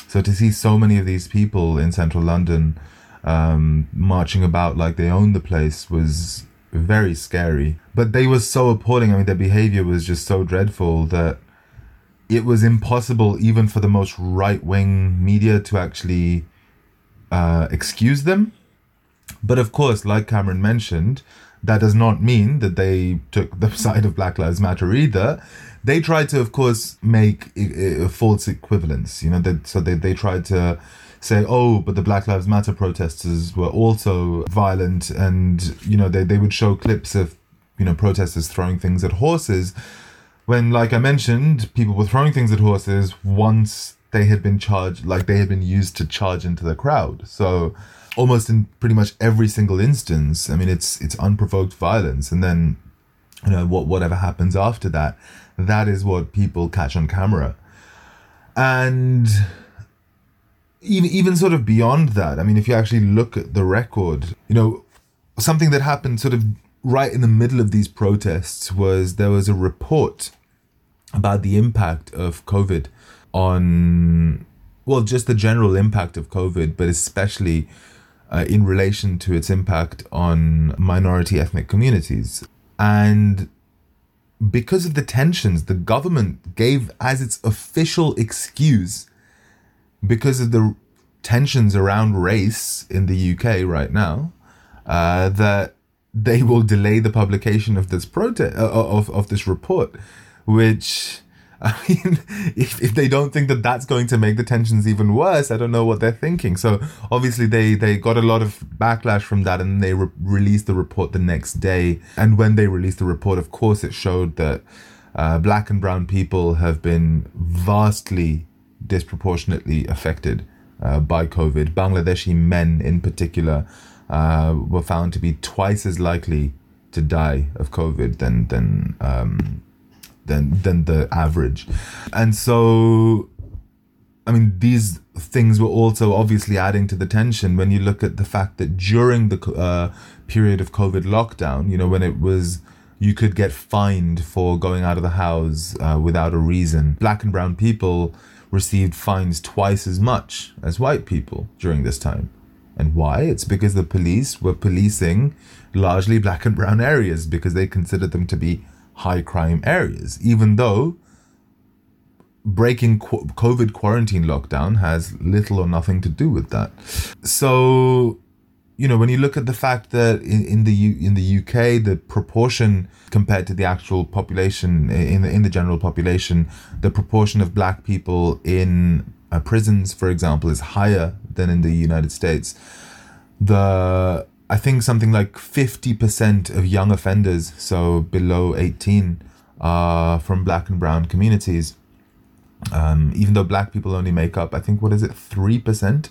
so to see so many of these people in central London um, marching about like they own the place was very scary. But they were so appalling. I mean, their behavior was just so dreadful that it was impossible even for the most right wing media to actually uh, excuse them. But of course, like Cameron mentioned, that does not mean that they took the side of Black Lives Matter either. They tried to, of course, make a, a false equivalence. You know, that so they they tried to say, oh, but the Black Lives Matter protesters were also violent, and you know they they would show clips of you know protesters throwing things at horses. When, like I mentioned, people were throwing things at horses once they had been charged, like they had been used to charge into the crowd. So almost in pretty much every single instance, I mean, it's it's unprovoked violence, and then you know what whatever happens after that that is what people catch on camera and even even sort of beyond that i mean if you actually look at the record you know something that happened sort of right in the middle of these protests was there was a report about the impact of covid on well just the general impact of covid but especially uh, in relation to its impact on minority ethnic communities. And because of the tensions, the government gave as its official excuse, because of the tensions around race in the UK right now, uh, that they will delay the publication of this protest uh, of of this report, which. I mean, if, if they don't think that that's going to make the tensions even worse, I don't know what they're thinking. So obviously they they got a lot of backlash from that, and they re- released the report the next day. And when they released the report, of course, it showed that uh, black and brown people have been vastly disproportionately affected uh, by COVID. Bangladeshi men, in particular, uh, were found to be twice as likely to die of COVID than than um, than than the average, and so. I mean, these things were also obviously adding to the tension when you look at the fact that during the uh, period of COVID lockdown, you know, when it was you could get fined for going out of the house uh, without a reason. Black and brown people received fines twice as much as white people during this time. And why? It's because the police were policing largely black and brown areas because they considered them to be high crime areas, even though breaking COVID quarantine lockdown has little or nothing to do with that. So, you know, when you look at the fact that in, in the U, in the UK, the proportion compared to the actual population in the, in the general population, the proportion of black people in uh, prisons, for example, is higher than in the United States. The I think something like fifty percent of young offenders, so below eighteen, are from black and brown communities. Um, even though black people only make up, I think, what is it, three percent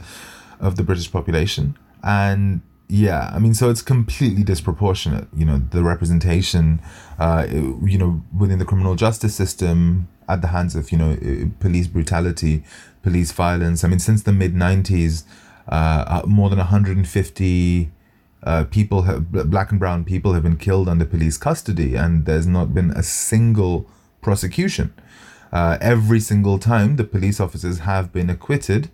of the British population, and yeah, I mean, so it's completely disproportionate. You know, the representation, uh, you know, within the criminal justice system at the hands of you know police brutality, police violence. I mean, since the mid '90s, uh, more than 150 uh, people have black and brown people have been killed under police custody, and there's not been a single prosecution. Uh, every single time, the police officers have been acquitted,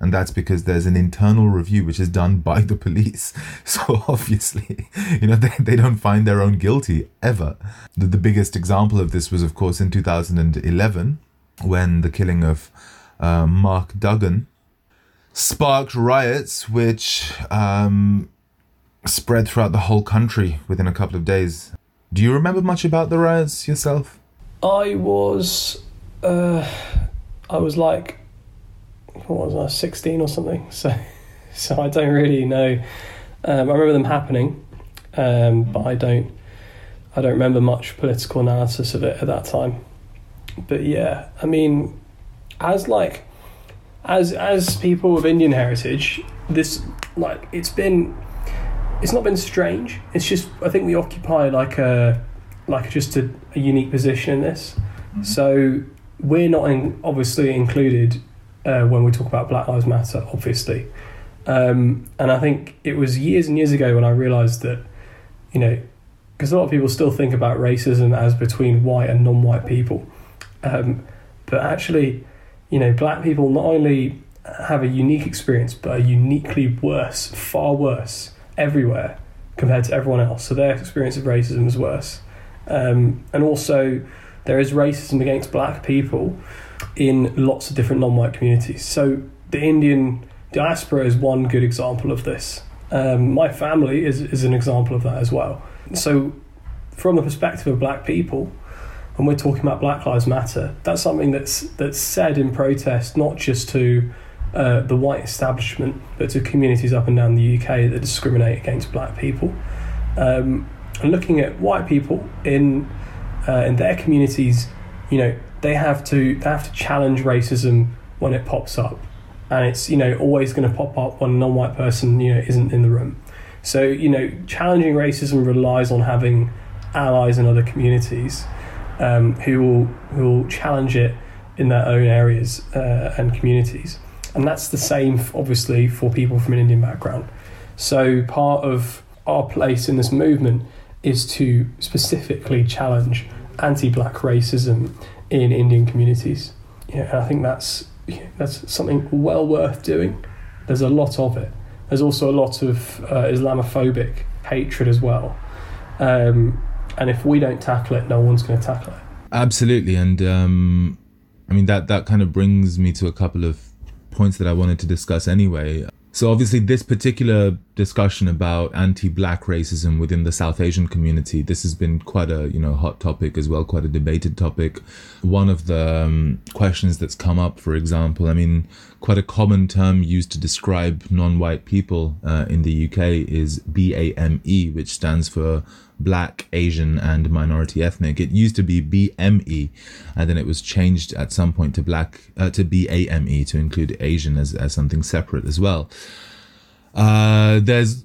and that's because there's an internal review which is done by the police. So obviously, you know, they, they don't find their own guilty ever. The, the biggest example of this was, of course, in 2011 when the killing of uh, Mark Duggan sparked riots which um, spread throughout the whole country within a couple of days. Do you remember much about the riots yourself? I was, uh, I was like, what was I, sixteen or something? So, so I don't really know. Um, I remember them happening, um, but I don't, I don't remember much political analysis of it at that time. But yeah, I mean, as like, as as people of Indian heritage, this like it's been it's not been strange. It's just I think we occupy like a like just a, a unique position in this. Mm-hmm. So we're not in, obviously included uh, when we talk about Black Lives Matter, obviously. Um, and I think it was years and years ago when I realised that, you know, because a lot of people still think about racism as between white and non-white people, um, but actually, you know, black people not only have a unique experience, but are uniquely worse, far worse everywhere compared to everyone else. So their experience of racism is worse. Um, and also, there is racism against black people in lots of different non white communities. So the Indian diaspora is one good example of this. Um, my family is, is an example of that as well. So, from the perspective of black people, when we're talking about Black Lives Matter, that's something that's that's said in protest, not just to uh, the white establishment, but to communities up and down the UK that discriminate against black people. Um, and looking at white people in uh, in their communities, you know, they have to they have to challenge racism when it pops up, and it's you know always going to pop up when a non-white person you know isn't in the room. So you know, challenging racism relies on having allies in other communities um, who will who will challenge it in their own areas uh, and communities. And that's the same, obviously, for people from an Indian background. So part of our place in this movement is to specifically challenge anti-black racism in Indian communities. Yeah, and I think that's that's something well worth doing. There's a lot of it. There's also a lot of uh, Islamophobic hatred as well. Um, and if we don't tackle it, no one's going to tackle it. Absolutely, and um, I mean that that kind of brings me to a couple of points that I wanted to discuss anyway. So obviously, this particular discussion about anti-black racism within the South Asian community, this has been quite a you know hot topic as well, quite a debated topic. One of the um, questions that's come up, for example, I mean, quite a common term used to describe non-white people uh, in the UK is BAME, which stands for Black, Asian, and Minority Ethnic. It used to be BME, and then it was changed at some point to Black uh, to BAME to include Asian as, as something separate as well. Uh, there's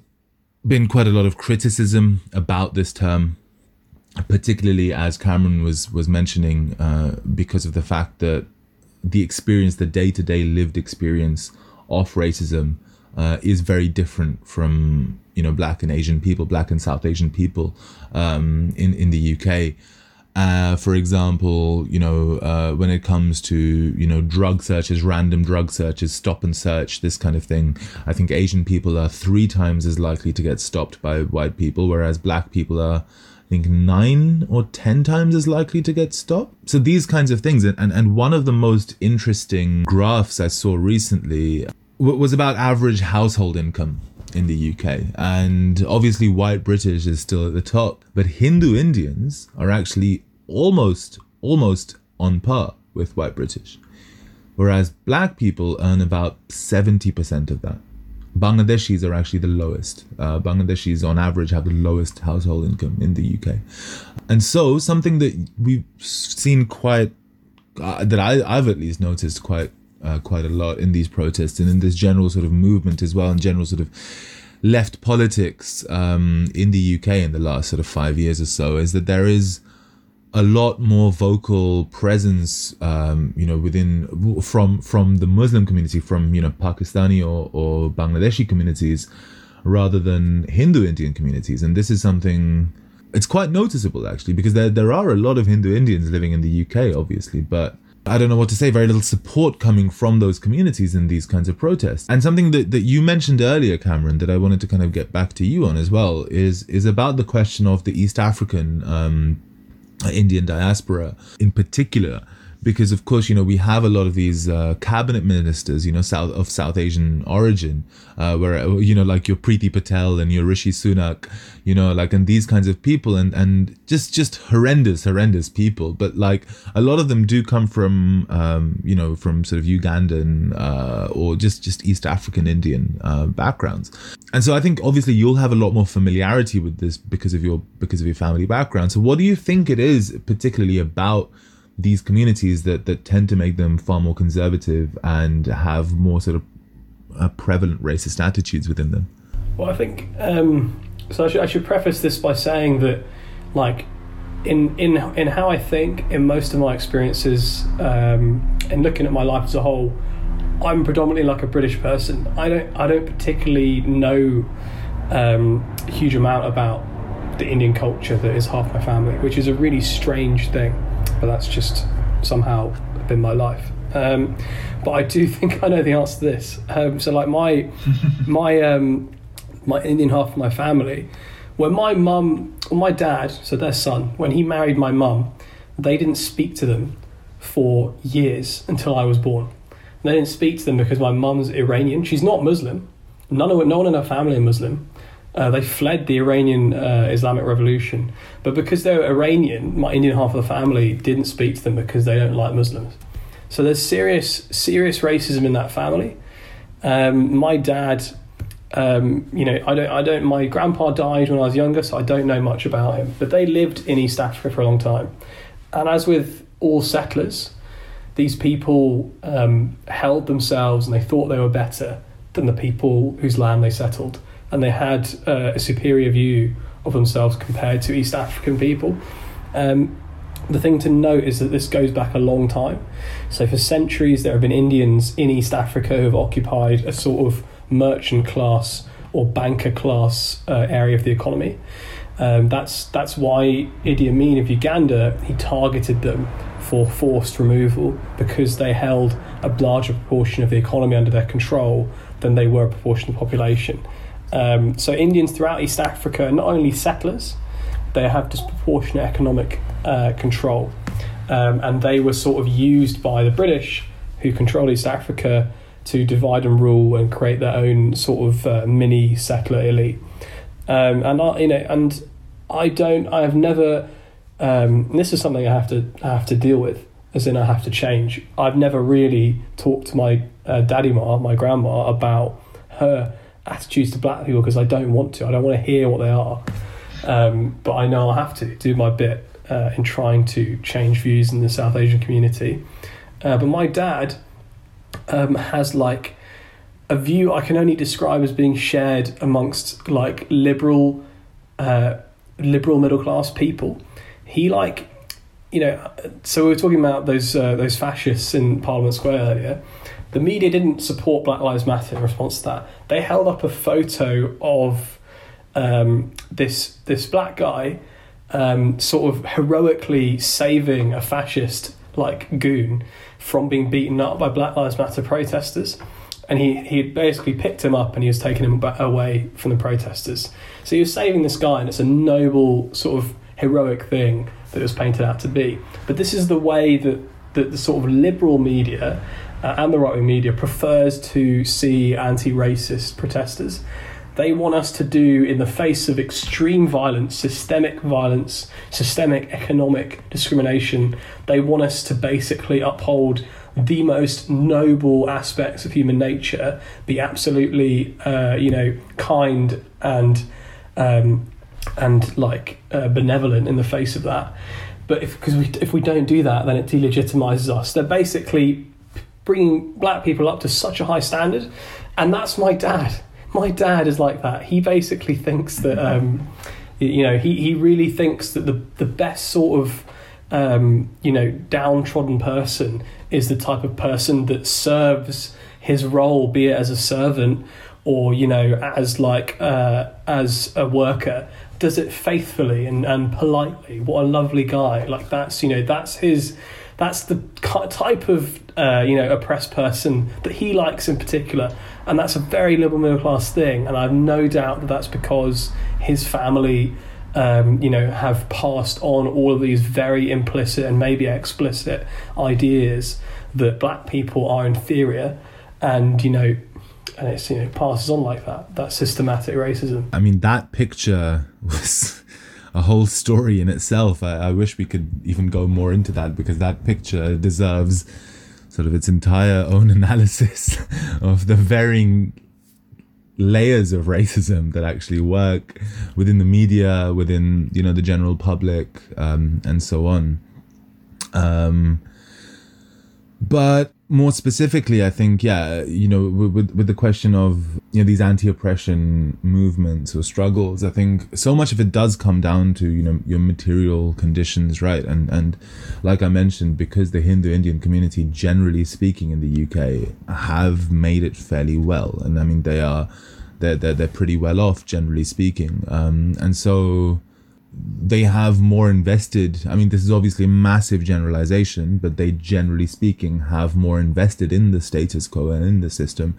been quite a lot of criticism about this term, particularly as Cameron was was mentioning, uh, because of the fact that the experience, the day to day lived experience of racism, uh, is very different from you know black and Asian people, black and South Asian people um, in in the UK. Uh, for example, you know, uh, when it comes to you know drug searches, random drug searches, stop and search, this kind of thing, I think Asian people are three times as likely to get stopped by white people, whereas black people are, I think, nine or ten times as likely to get stopped. So these kinds of things, and and, and one of the most interesting graphs I saw recently was about average household income in the UK. And obviously, white British is still at the top, but Hindu Indians are actually almost, almost on par with white British. Whereas black people earn about 70% of that. Bangladeshis are actually the lowest. Uh, Bangladeshis, on average, have the lowest household income in the UK. And so, something that we've seen quite, uh, that I, I've at least noticed quite uh, quite a lot in these protests and in this general sort of movement as well, and general sort of left politics um, in the UK in the last sort of five years or so, is that there is a lot more vocal presence, um, you know, within from from the Muslim community, from you know Pakistani or, or Bangladeshi communities, rather than Hindu Indian communities, and this is something. It's quite noticeable actually because there there are a lot of Hindu Indians living in the UK, obviously, but I don't know what to say, very little support coming from those communities in these kinds of protests. And something that, that you mentioned earlier, Cameron, that I wanted to kind of get back to you on as well, is is about the question of the East African um, Indian diaspora in particular. Because of course, you know, we have a lot of these uh, cabinet ministers, you know, south of South Asian origin, uh, where you know, like your Priti Patel and your Rishi Sunak, you know, like and these kinds of people, and and just just horrendous, horrendous people. But like a lot of them do come from, um, you know, from sort of Ugandan uh, or just just East African Indian uh, backgrounds. And so I think obviously you'll have a lot more familiarity with this because of your because of your family background. So what do you think it is particularly about these communities that that tend to make them far more conservative and have more sort of uh, prevalent racist attitudes within them? Well, I think um, so. I should, I should preface this by saying that, like, in in in how I think, in most of my experiences, um, and looking at my life as a whole, I'm predominantly like a British person. I don't I don't particularly know um, a huge amount about the Indian culture that is half my family, which is a really strange thing, but that's just somehow been my life. Um, but I do think I know the answer to this. Um, so, like my my um, my Indian half of my family, when my mum or my dad, so their son, when he married my mum, they didn't speak to them for years until I was born. And They didn't speak to them because my mum's Iranian. She's not Muslim. None of no one in her family are Muslim. Uh, they fled the Iranian uh, Islamic Revolution, but because they were Iranian, my Indian half of the family didn't speak to them because they don't like Muslims. So there's serious, serious racism in that family. Um, my dad, um, you know, I don't, I don't. My grandpa died when I was younger, so I don't know much about him. But they lived in East Africa for a long time, and as with all settlers, these people um, held themselves and they thought they were better than the people whose land they settled, and they had uh, a superior view of themselves compared to East African people. Um, the thing to note is that this goes back a long time. So, for centuries, there have been Indians in East Africa who have occupied a sort of merchant class or banker class uh, area of the economy. Um, that's that's why Idi Amin of Uganda he targeted them for forced removal because they held a larger proportion of the economy under their control than they were a proportion of the population. Um, so Indians throughout East Africa are not only settlers, they have disproportionate economic uh, control, um, and they were sort of used by the British, who control East Africa, to divide and rule and create their own sort of uh, mini settler elite. Um, and I, you know, and I don't, I have never. Um, this is something I have to I have to deal with, as in I have to change. I've never really talked to my uh, daddy ma, my grandma, about her attitudes to black people because I don't want to. I don't want to hear what they are. Um, but I know I have to do my bit uh, in trying to change views in the South Asian community. Uh, but my dad um, has like a view I can only describe as being shared amongst like liberal, uh, liberal middle class people. He like, you know, so we were talking about those uh, those fascists in Parliament Square earlier. The media didn't support Black Lives Matter in response to that. They held up a photo of um, this this black guy um, sort of heroically saving a fascist like goon from being beaten up by Black Lives Matter protesters. And he, he basically picked him up and he was taking him away from the protesters. So he was saving this guy, and it's a noble, sort of heroic thing that it was painted out to be. But this is the way that, that the sort of liberal media and the right wing media prefers to see anti racist protesters. They want us to do, in the face of extreme violence, systemic violence, systemic economic discrimination, they want us to basically uphold the most noble aspects of human nature, be absolutely, uh, you know, kind and um, and like uh, benevolent in the face of that. But if because we if we don't do that, then it delegitimizes us. They're basically bringing black people up to such a high standard, and that's my dad. My dad is like that. He basically thinks that um, you know he, he really thinks that the the best sort of um, you know downtrodden person is the type of person that serves his role, be it as a servant or you know as like uh, as a worker does it faithfully and, and politely what a lovely guy like that's you know that's his that's the type of uh, you know oppressed person that he likes in particular. And that's a very liberal middle class thing. And i've no doubt that that's because his family um, you know have passed on all of these very implicit and maybe explicit ideas that black people are inferior. And you know and it's you know passes on like that that systematic racism. I mean, that picture was a whole story in itself. I, I wish we could even go more into that because that picture deserves sort of its entire own analysis of the varying layers of racism that actually work within the media, within you know the general public, um, and so on. Um, but more specifically, I think, yeah, you know, with, with the question of you know these anti-oppression movements or struggles, I think so much of it does come down to you know your material conditions, right? And and like I mentioned, because the Hindu Indian community, generally speaking, in the UK, have made it fairly well, and I mean they are they're they're, they're pretty well off, generally speaking, um, and so they have more invested i mean this is obviously a massive generalization but they generally speaking have more invested in the status quo and in the system.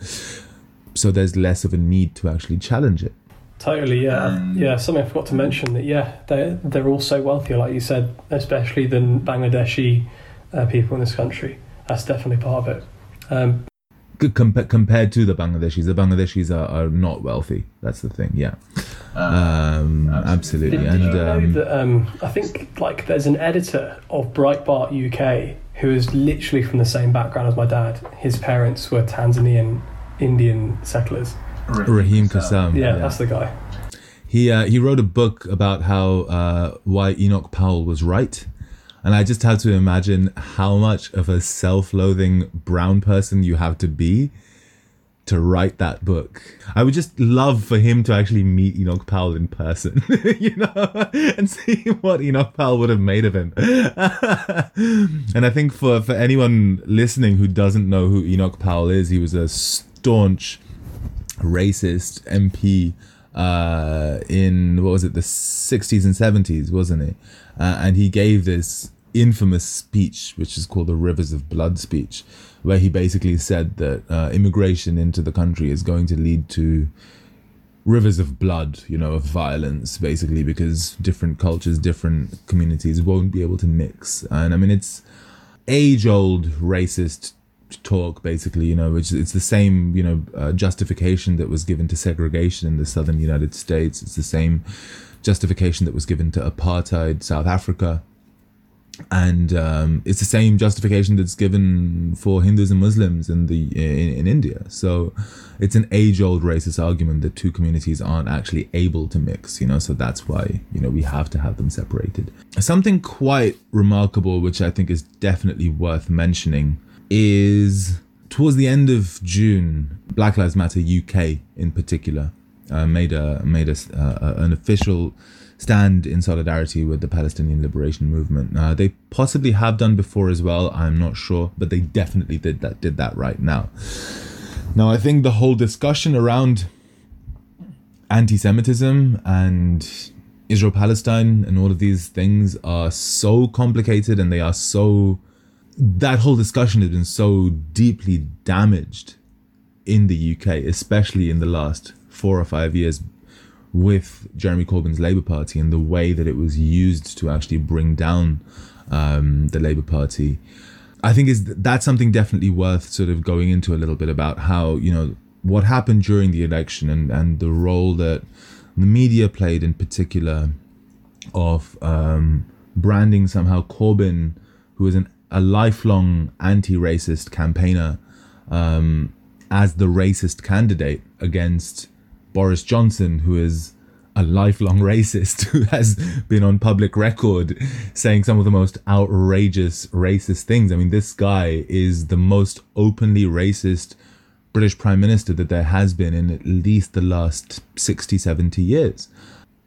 So there's less of a need to actually challenge it. Totally yeah. Yeah something i forgot to mention that yeah they're, they're also wealthier like you said especially than bangladeshi uh, people in this country. That's definitely part of it. Um, Good compared to the bangladeshis. The bangladeshis are, are not wealthy. That's the thing yeah. Um, absolutely. Did, and did you know um, that, um, I think like there's an editor of Breitbart UK who is literally from the same background as my dad. His parents were Tanzanian Indian settlers. Raheem Kassam. Yeah, that's the guy. he uh, he wrote a book about how uh, why Enoch Powell was right, and I just have to imagine how much of a self-loathing brown person you have to be to write that book. I would just love for him to actually meet Enoch Powell in person, you know, and see what Enoch Powell would have made of him. and I think for, for anyone listening who doesn't know who Enoch Powell is, he was a staunch racist MP uh, in what was it, the 60s and 70s, wasn't it? Uh, and he gave this infamous speech, which is called the Rivers of Blood speech, where he basically said that uh, immigration into the country is going to lead to rivers of blood, you know, of violence, basically, because different cultures, different communities won't be able to mix. And I mean, it's age old racist talk, basically, you know, which it's the same, you know, uh, justification that was given to segregation in the southern United States. It's the same justification that was given to apartheid South Africa and um, it's the same justification that's given for Hindus and Muslims in the in, in India. So it's an age-old racist argument that two communities aren't actually able to mix. You know, so that's why you know we have to have them separated. Something quite remarkable, which I think is definitely worth mentioning, is towards the end of June, Black Lives Matter UK in particular uh, made a made a, uh, an official stand in solidarity with the Palestinian Liberation Movement. Uh, they possibly have done before as well. I'm not sure, but they definitely did that. Did that right now. Now, I think the whole discussion around anti-Semitism and Israel Palestine and all of these things are so complicated and they are so that whole discussion has been so deeply damaged in the UK, especially in the last four or five years with Jeremy Corbyn's Labour Party and the way that it was used to actually bring down um, the Labour Party. I think is that's something definitely worth sort of going into a little bit about how you know what happened during the election and and the role that the media played in particular of um, branding somehow Corbyn, who is an, a lifelong anti-racist campaigner, um, as the racist candidate against Boris Johnson, who is a lifelong racist who has been on public record saying some of the most outrageous racist things. I mean, this guy is the most openly racist British Prime Minister that there has been in at least the last 60, 70 years.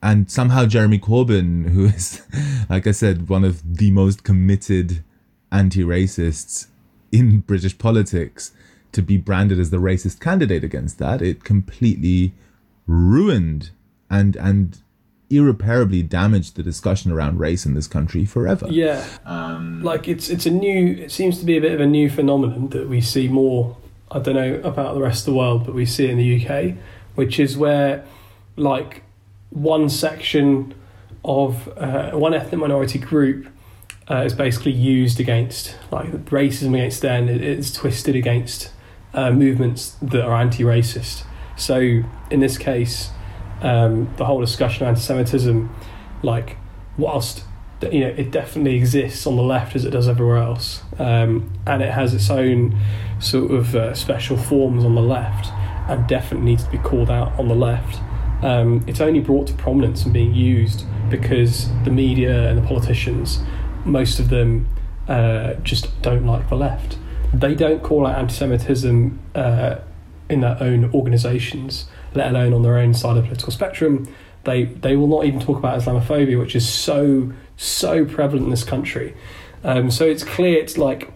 And somehow Jeremy Corbyn, who is, like I said, one of the most committed anti racists in British politics, to be branded as the racist candidate against that, it completely ruined and and irreparably damaged the discussion around race in this country forever. Yeah, um, like it's it's a new. It seems to be a bit of a new phenomenon that we see more. I don't know about the rest of the world, but we see it in the UK, which is where like one section of uh, one ethnic minority group uh, is basically used against like racism against them. It's twisted against uh, movements that are anti-racist. So in this case, um, the whole discussion of anti-Semitism, like whilst you know it definitely exists on the left as it does everywhere else, um, and it has its own sort of uh, special forms on the left, and definitely needs to be called out on the left. Um, it's only brought to prominence and being used because the media and the politicians, most of them, uh, just don't like the left. They don't call out anti-Semitism uh, in their own organisations, let alone on their own side of the political spectrum. They they will not even talk about Islamophobia, which is so so prevalent in this country. Um, so it's clear it's like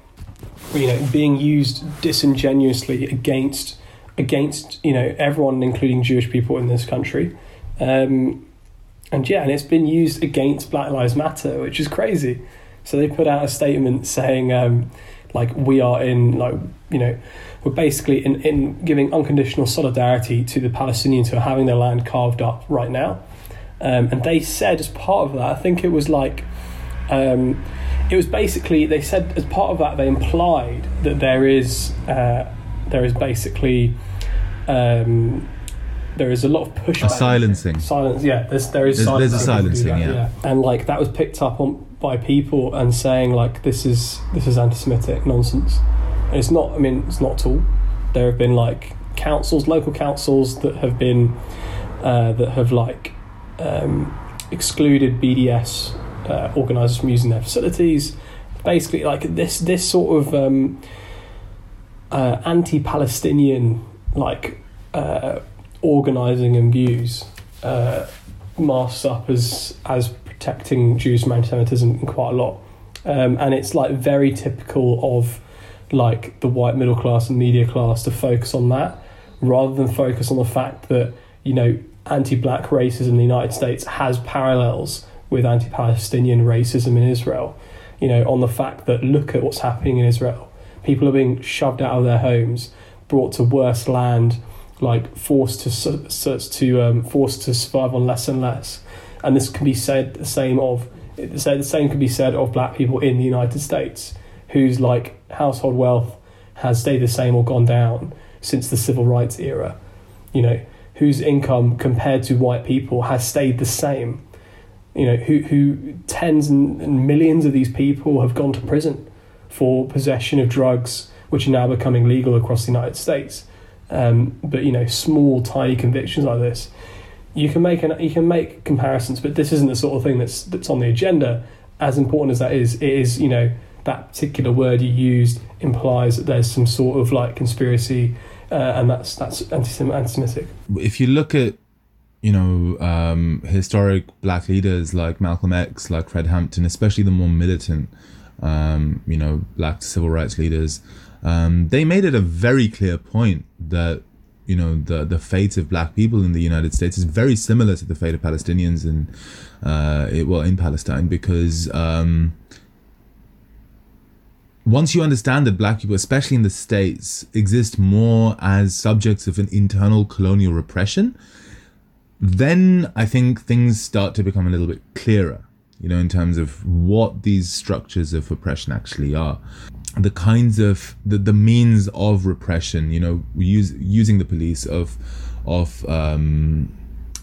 you know being used disingenuously against against you know everyone, including Jewish people in this country. Um, and yeah, and it's been used against Black Lives Matter, which is crazy. So they put out a statement saying, um, like, we are in, like, you know, we're basically in, in giving unconditional solidarity to the Palestinians who are having their land carved up right now. Um, and they said, as part of that, I think it was like, um, it was basically they said as part of that they implied that there is uh, there is basically um, there is a lot of pushback. A silencing. Silence, yeah. There's there is There's- silencing. there's a silencing, That, yeah. And like that was picked up on by people and saying like this is this is anti-Semitic nonsense. It's not. I mean, it's not all. There have been like councils, local councils that have been uh, that have like um, excluded BDS uh, organisers from using their facilities. Basically, like this this sort of um, uh, anti-Palestinian like uh, organizing and views uh, masks up as as protecting Jews from anti-Semitism quite a lot, um, and it's like very typical of like the white middle class and media class to focus on that rather than focus on the fact that you know anti-black racism in the United States has parallels with anti-Palestinian racism in Israel. You know, on the fact that look at what's happening in Israel. People are being shoved out of their homes, brought to worse land, like forced to to um, forced to survive on less and less. And this can be said the same of the same can be said of black people in the United States, whose like household wealth has stayed the same or gone down since the civil rights era. You know, whose income compared to white people has stayed the same. You know, who who tens and millions of these people have gone to prison for possession of drugs, which are now becoming legal across the United States. Um, but you know, small, tiny convictions like this, you can make an, you can make comparisons. But this isn't the sort of thing that's that's on the agenda. As important as that is, it is you know that particular word you used implies that there's some sort of like conspiracy, uh, and that's that's anti-Semitic. If you look at you know um, historic black leaders like Malcolm X, like Fred Hampton, especially the more militant, um, you know, black civil rights leaders, um, they made it a very clear point that you know the the fate of black people in the United States is very similar to the fate of Palestinians in uh, it, well in Palestine because um, once you understand that black people, especially in the states, exist more as subjects of an internal colonial repression, then I think things start to become a little bit clearer. You know, in terms of what these structures of oppression actually are the kinds of the, the means of repression you know use, using the police of of um,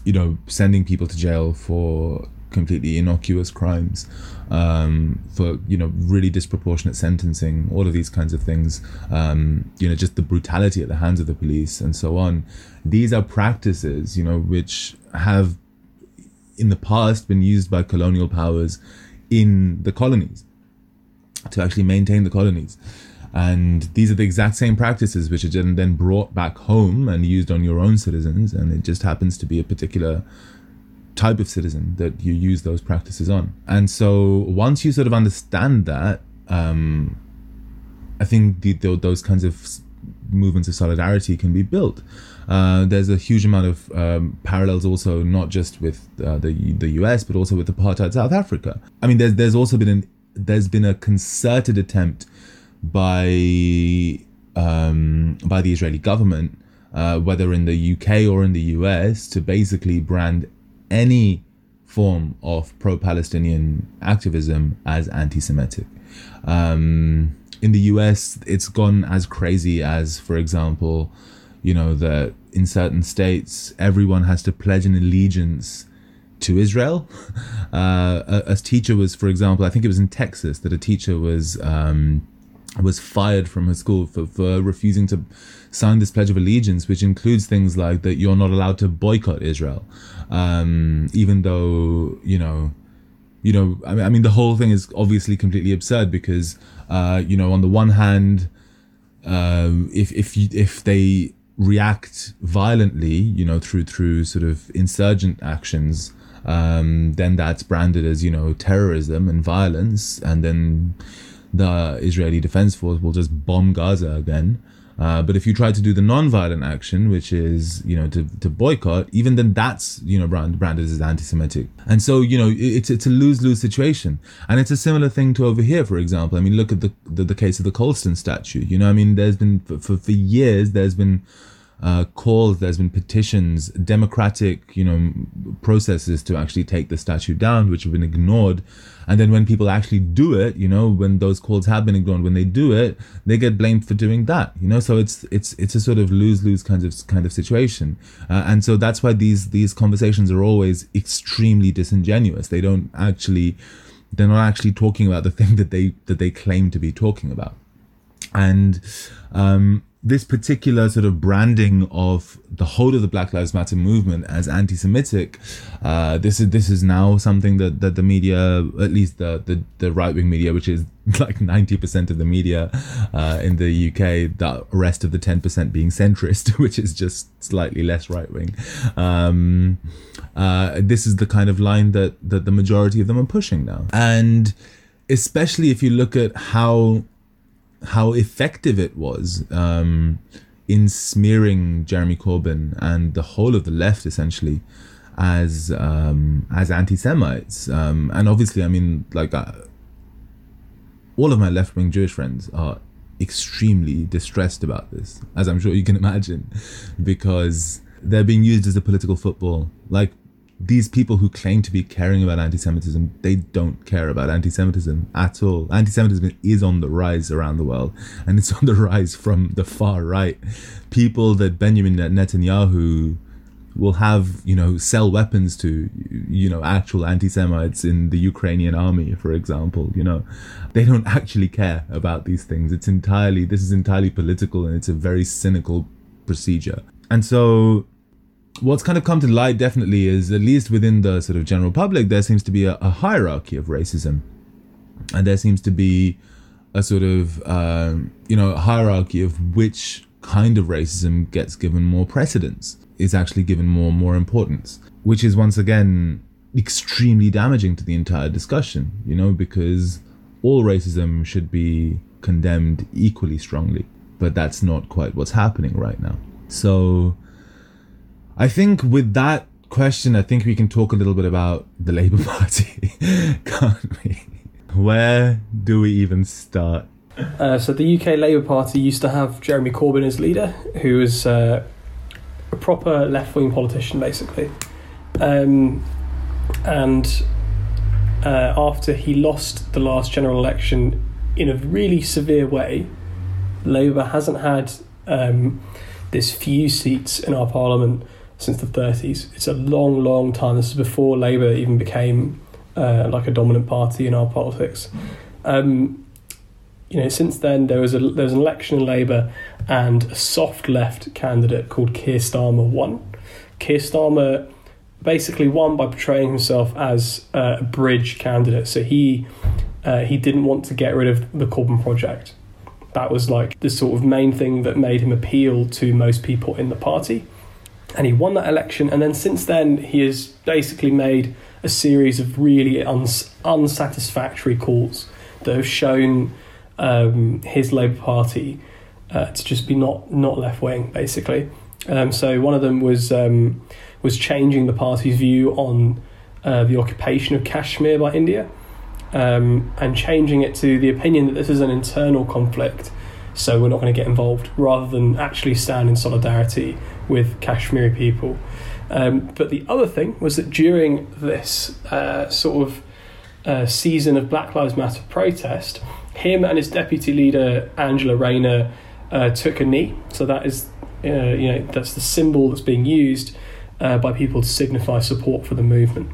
you know sending people to jail for completely innocuous crimes um, for you know really disproportionate sentencing all of these kinds of things um, you know just the brutality at the hands of the police and so on these are practices you know which have in the past been used by colonial powers in the colonies to actually maintain the colonies. And these are the exact same practices which are then brought back home and used on your own citizens. And it just happens to be a particular type of citizen that you use those practices on. And so once you sort of understand that, um, I think the, the, those kinds of movements of solidarity can be built. Uh, there's a huge amount of um, parallels also, not just with uh, the the US, but also with apartheid South Africa. I mean, there's there's also been an there's been a concerted attempt by um, by the Israeli government, uh, whether in the UK or in the US, to basically brand any form of pro-Palestinian activism as anti-Semitic. Um, in the US, it's gone as crazy as, for example, you know that in certain states, everyone has to pledge an allegiance to Israel. Uh, a, a, teacher was, for example, I think it was in Texas that a teacher was um, was fired from her school for, for refusing to sign this Pledge of Allegiance, which includes things like that you're not allowed to boycott Israel, um, even though you know. You know, I mean, I mean, the whole thing is obviously completely absurd because, uh, you know, on the one hand, uh, if if you, if they react violently, you know, through through sort of insurgent actions, um, then that's branded as you know terrorism and violence, and then the Israeli Defense Force will just bomb Gaza again. Uh, but if you try to do the non-violent action, which is you know to, to boycott, even then that's you know brand, branded as anti-Semitic, and so you know it's it's a lose-lose situation, and it's a similar thing to over here, for example. I mean, look at the the, the case of the Colston statue. You know, I mean, there's been for, for, for years there's been uh, calls, there's been petitions, democratic, you know, processes to actually take the statue down, which have been ignored. And then when people actually do it, you know, when those calls have been ignored, when they do it, they get blamed for doing that. You know, so it's it's it's a sort of lose lose kind of kind of situation. Uh, and so that's why these these conversations are always extremely disingenuous. They don't actually they're not actually talking about the thing that they that they claim to be talking about. And um, this particular sort of branding of the whole of the Black Lives Matter movement as anti-Semitic, uh, this is this is now something that, that the media, at least the the, the right wing media, which is like ninety percent of the media uh, in the UK, the rest of the ten percent being centrist, which is just slightly less right wing. Um, uh, this is the kind of line that that the majority of them are pushing now, and especially if you look at how how effective it was um, in smearing Jeremy Corbyn and the whole of the left essentially as um, as anti-Semites. Um, and obviously, I mean, like uh, all of my left-wing Jewish friends are extremely distressed about this, as I'm sure you can imagine, because they're being used as a political football. Like these people who claim to be caring about anti-Semitism, they don't care about anti-Semitism at all. Anti-Semitism is on the rise around the world, and it's on the rise from the far right. People that Benjamin Netanyahu will have, you know, sell weapons to, you know, actual anti-Semites in the Ukrainian army, for example. You know, they don't actually care about these things. It's entirely this is entirely political, and it's a very cynical procedure. And so what's kind of come to light definitely is at least within the sort of general public there seems to be a, a hierarchy of racism. And there seems to be a sort of um, you know hierarchy of which kind of racism gets given more precedence is actually given more more importance which is once again extremely damaging to the entire discussion you know because all racism should be condemned equally strongly. But that's not quite what's happening right now. So I think with that question, I think we can talk a little bit about the Labour Party, can't we? Where do we even start? Uh, so the UK Labour Party used to have Jeremy Corbyn as leader, who was uh, a proper left-wing politician, basically. Um, and uh, after he lost the last general election in a really severe way, Labour hasn't had um, this few seats in our parliament since the 30s. It's a long, long time. This is before Labour even became uh, like a dominant party in our politics. Um, you know, since then there was a there was an election in Labour, and a soft left candidate called Keir Starmer won. Keir Starmer basically won by portraying himself as uh, a bridge candidate. So he uh, he didn't want to get rid of the Corbyn project. That was like the sort of main thing that made him appeal to most people in the party and he won that election. And then since then, he has basically made a series of really uns- unsatisfactory calls that have shown um, his Labour Party uh, to just be not not left wing, basically. Um, so one of them was um, was changing the party's view on uh, the occupation of Kashmir by India, um, and changing it to the opinion that this is an internal conflict, so we're not going to get involved, rather than actually stand in solidarity with Kashmiri people. Um, but the other thing was that during this uh, sort of uh, season of Black Lives Matter protest, him and his deputy leader Angela Rayner uh, took a knee. So that is, uh, you know, that's the symbol that's being used uh, by people to signify support for the movement.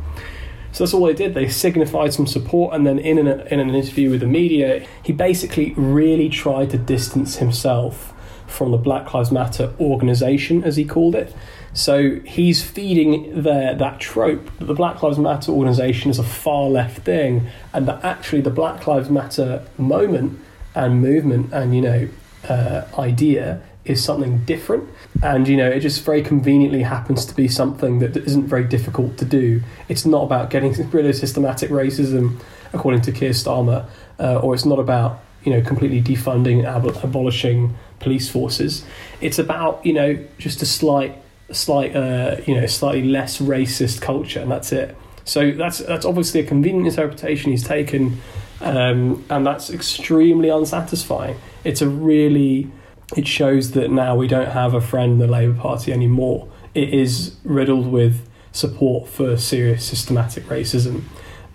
So that's all they did. They signified some support, and then in an, in an interview with the media, he basically really tried to distance himself from the Black Lives Matter organization, as he called it. So he's feeding there that trope that the Black Lives Matter organization is a far left thing, and that actually the Black Lives Matter moment and movement and you know uh, idea is something different. And you know, it just very conveniently happens to be something that isn't very difficult to do. It's not about getting rid of systematic racism, according to Keir Starmer, uh, or it's not about you know completely defunding and ab- abolishing police forces. It's about you know just a slight, slight, uh, you know, slightly less racist culture, and that's it. So that's that's obviously a convenient interpretation he's taken, um, and that's extremely unsatisfying. It's a really, it shows that now we don't have a friend in the Labour Party anymore. It is riddled with support for serious systematic racism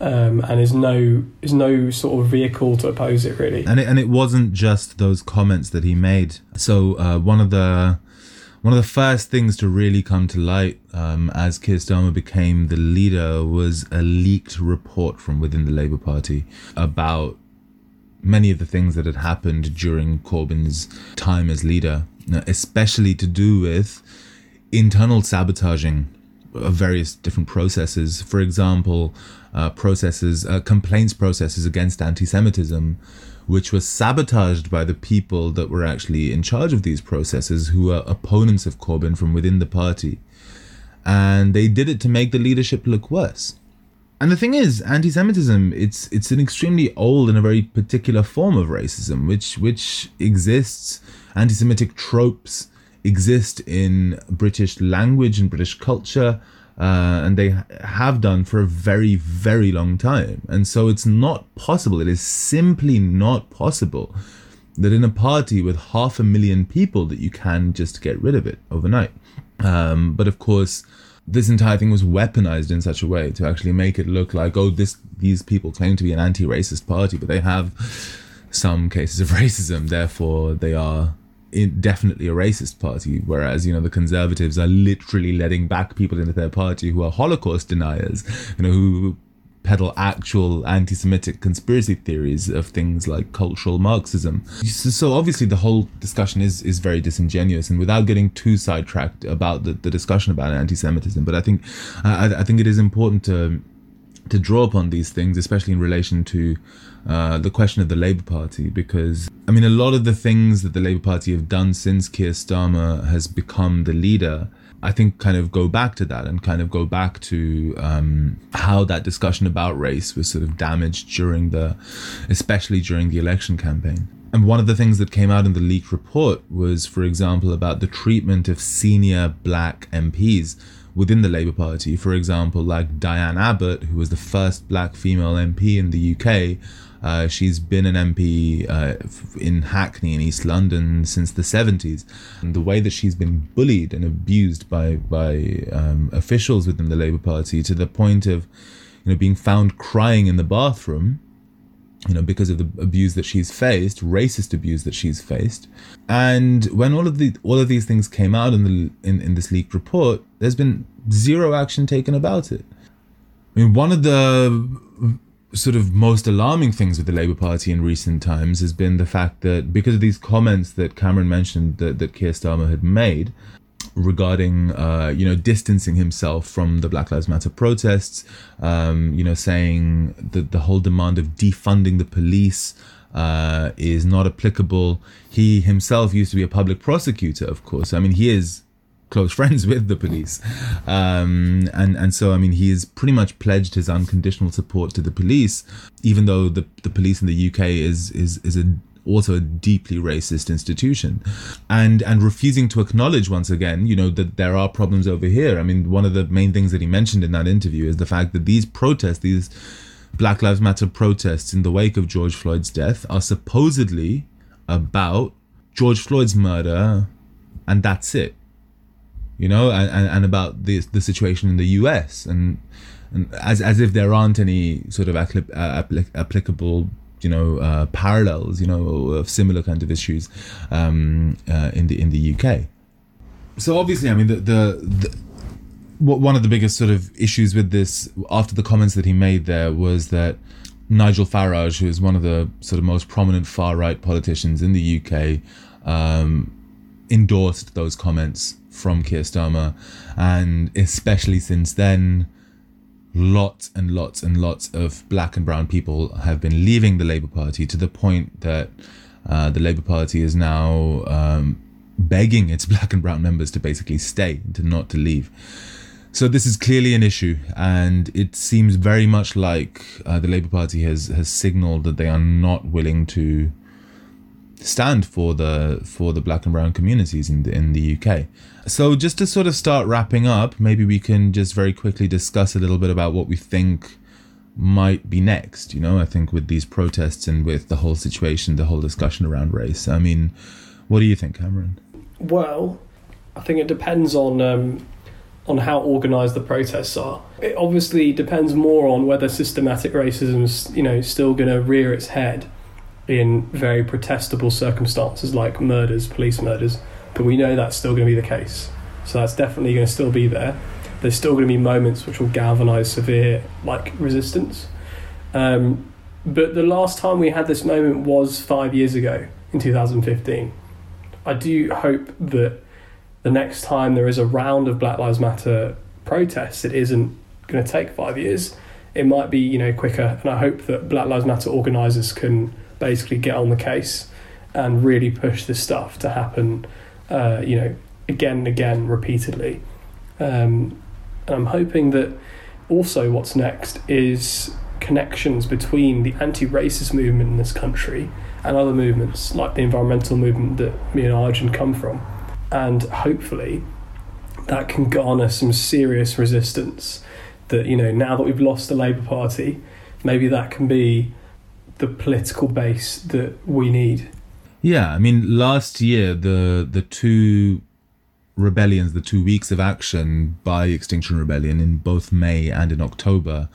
um, and is no is no sort of vehicle to oppose it really. And it, and it wasn't just those comments that he made. So uh, one of the one of the first things to really come to light um, as Keir Starmer became the leader was a leaked report from within the Labour Party about many of the things that had happened during Corbyn's time as leader. especially to do with internal sabotaging of various different processes. For example, uh, processes, uh, complaints processes against anti Semitism, which was sabotaged by the people that were actually in charge of these processes, who are opponents of Corbyn from within the party. And they did it to make the leadership look worse. And the thing is, anti-Semitism it's it's an extremely old and a very particular form of racism, which which exists. Anti-Semitic tropes exist in British language and British culture, uh, and they have done for a very very long time. And so it's not possible. It is simply not possible that in a party with half a million people that you can just get rid of it overnight. Um, but of course this entire thing was weaponized in such a way to actually make it look like oh this these people claim to be an anti-racist party but they have some cases of racism therefore they are definitely a racist party whereas you know the conservatives are literally letting back people into their party who are holocaust deniers you know who peddle actual anti-Semitic conspiracy theories of things like cultural Marxism. So obviously the whole discussion is is very disingenuous, and without getting too sidetracked about the, the discussion about anti-Semitism, but I think I, I think it is important to to draw upon these things, especially in relation to uh, the question of the Labour Party, because I mean a lot of the things that the Labour Party have done since Keir Starmer has become the leader I think kind of go back to that and kind of go back to um, how that discussion about race was sort of damaged during the, especially during the election campaign. And one of the things that came out in the leaked report was, for example, about the treatment of senior black MPs within the Labour Party. For example, like Diane Abbott, who was the first black female MP in the UK, uh, she's been an MP uh, in Hackney in East London since the 70s. And the way that she's been bullied and abused by by um, officials within the Labour Party to the point of, you know, being found crying in the bathroom, you know, because of the abuse that she's faced, racist abuse that she's faced. And when all of the all of these things came out in the in, in this leaked report, there's been zero action taken about it. I mean, one of the sort of most alarming things with the Labour Party in recent times has been the fact that because of these comments that Cameron mentioned that, that Keir Starmer had made regarding, uh, you know, distancing himself from the Black Lives Matter protests, um, you know, saying that the whole demand of defunding the police uh, is not applicable. He himself used to be a public prosecutor, of course. I mean, he is close friends with the police. Um, and, and so, I mean, he has pretty much pledged his unconditional support to the police, even though the, the police in the UK is, is, is a also a deeply racist institution and and refusing to acknowledge once again you know that there are problems over here i mean one of the main things that he mentioned in that interview is the fact that these protests these black lives matter protests in the wake of george floyd's death are supposedly about george floyd's murder and that's it you know, and, and, about the the situation in the U.S. and and as as if there aren't any sort of uh, applicable you know uh, parallels you know of similar kind of issues um, uh, in the in the UK. So obviously, I mean the, the the one of the biggest sort of issues with this after the comments that he made there was that Nigel Farage, who is one of the sort of most prominent far right politicians in the UK, um, endorsed those comments from Keir Starmer, and especially since then, lots and lots and lots of black and brown people have been leaving the Labour Party to the point that uh, the Labour Party is now um, begging its black and brown members to basically stay, to not to leave. So this is clearly an issue, and it seems very much like uh, the Labour Party has has signalled that they are not willing to stand for the for the black and brown communities in the, in the UK. So just to sort of start wrapping up, maybe we can just very quickly discuss a little bit about what we think might be next. You know, I think with these protests and with the whole situation, the whole discussion around race. I mean, what do you think, Cameron? Well, I think it depends on um, on how organised the protests are. It obviously depends more on whether systematic racism is, you know, still going to rear its head in very protestable circumstances like murders, police murders, but we know that's still going to be the case. So that's definitely going to still be there. There's still going to be moments which will galvanize severe like resistance. Um, but the last time we had this moment was five years ago in 2015. I do hope that the next time there is a round of Black Lives Matter protests, it isn't going to take five years. It might be, you know, quicker. And I hope that Black Lives Matter organisers can basically get on the case and really push this stuff to happen, uh, you know, again and again, repeatedly. Um, and I'm hoping that also what's next is connections between the anti-racist movement in this country and other movements like the environmental movement that me and Arjan come from. And hopefully that can garner some serious resistance that, you know, now that we've lost the Labour Party, maybe that can be the political base that we need. Yeah, I mean, last year the the two rebellions, the two weeks of action by Extinction Rebellion in both May and in October,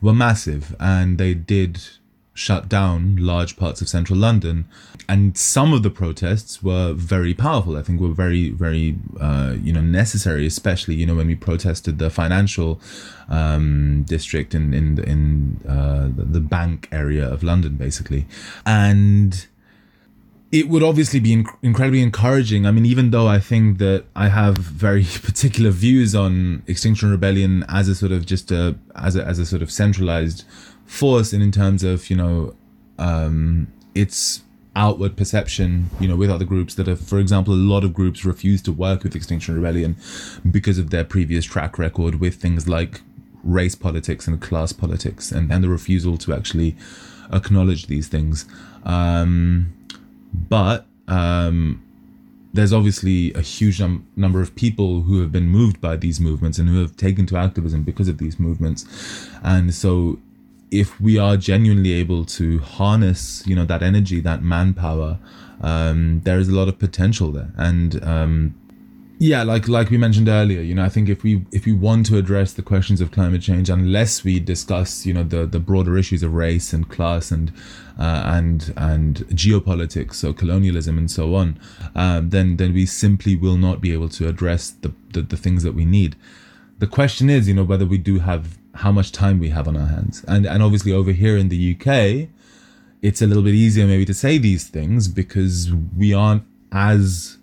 were massive, and they did shut down large parts of central London. And some of the protests were very powerful. I think were very, very, uh, you know, necessary. Especially, you know, when we protested the financial um, district in in in uh, the bank area of London, basically, and it would obviously be inc- incredibly encouraging. I mean, even though I think that I have very particular views on Extinction Rebellion as a sort of just a as a as a sort of centralized force, and in terms of you know um, its outward perception, you know, with other groups that have, for example, a lot of groups refuse to work with Extinction Rebellion because of their previous track record with things like race politics and class politics, and and the refusal to actually acknowledge these things. Um, but um, there's obviously a huge num- number of people who have been moved by these movements and who have taken to activism because of these movements. And so if we are genuinely able to harness you know that energy that manpower um, there is a lot of potential there. And um, yeah like like we mentioned earlier you know i think if we if we want to address the questions of climate change unless we discuss you know the the broader issues of race and class and uh, and and geopolitics so colonialism and so on um, then then we simply will not be able to address the, the the things that we need. The question is you know whether we do have how much time we have on our hands. And and obviously over here in the uk it's a little bit easier maybe to say these things because we aren't as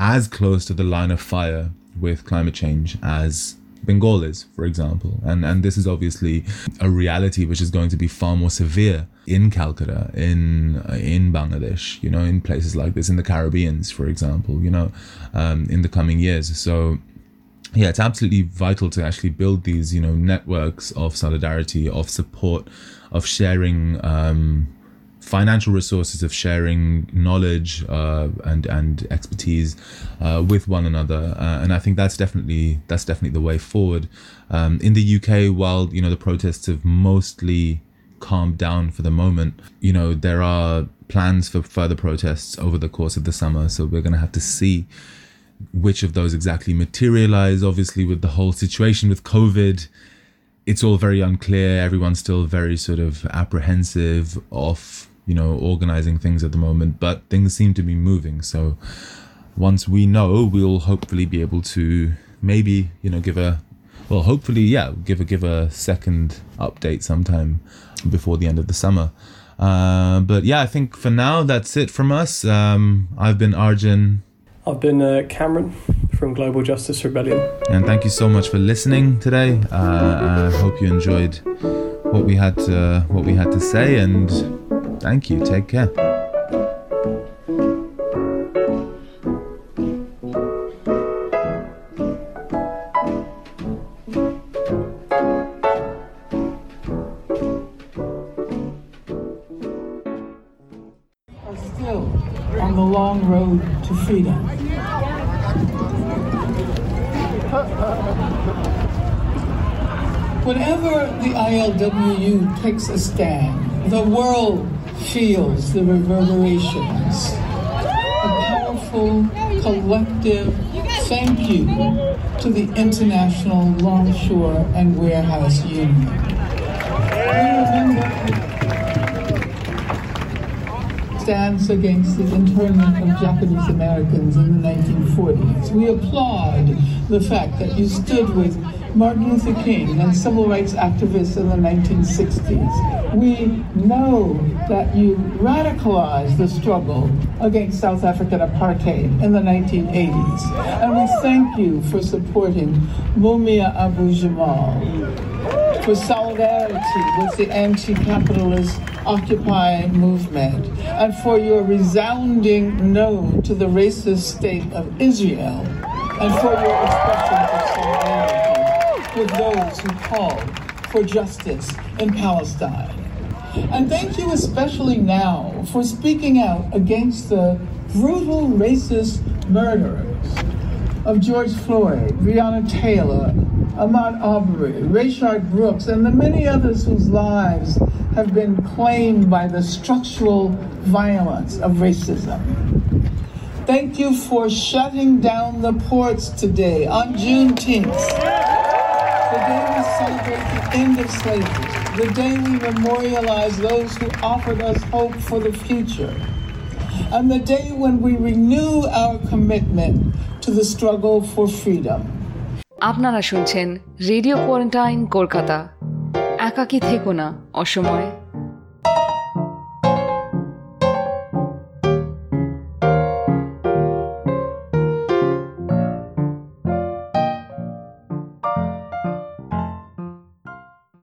as close to the line of fire with climate change as Bengal is, for example. And and this is obviously a reality which is going to be far more severe in Calcutta, in in Bangladesh, you know, in places like this, in the Caribbeans, for example, you know, um, in the coming years. So yeah, it's absolutely vital to actually build these, you know, networks of solidarity, of support, of sharing um, financial resources of sharing knowledge uh, and and expertise uh, with one another, uh, and I think that's definitely that's definitely the way forward. Um, in the UK, while you know the protests have mostly calmed down for the moment, you know there are plans for further protests over the course of the summer, so we're going to have to see which of those exactly materialize. Obviously, with the whole situation with COVID it's all very unclear. Everyone's still very sort of apprehensive of you know organizing things at the moment, but things seem to be moving. So once we know, we'll hopefully be able to maybe you know give a well, hopefully yeah give a give a second update sometime before the end of the summer. Uh, but yeah, I think for now that's it from us. Um, I've been Arjan. I've been uh, Cameron from Global Justice Rebellion. And thank you so much for listening today. Uh, I hope you enjoyed what we had to, what we had to say, and thank you. Take care. on the long road to freedom. Whenever the ILWU takes a stand, the world feels the reverberations. A powerful, collective thank you to the International Longshore and Warehouse Union. Stands against the internment of Japanese Americans in the 1940s. We applaud the fact that you stood with Martin Luther King and civil rights activists in the 1960s. We know that you radicalized the struggle against South African apartheid in the 1980s. And we thank you for supporting Mumia Abu Jamal, for solidarity with the anti capitalist Occupy movement, and for your resounding no to the racist state of Israel, and for your expression with those who call for justice in Palestine. And thank you especially now for speaking out against the brutal racist murderers of George Floyd, Breonna Taylor, Ahmaud Arbery, Rayshard Brooks, and the many others whose lives have been claimed by the structural violence of racism. Thank you for shutting down the ports today on Juneteenth, celebrate the end of slavery, the day we memorialize those who offered us hope for the future, and the day when we renew our commitment to the struggle for freedom. আপনারা শুনছেন radio quarantine Kolkata একাকি থেকো না অসময়ে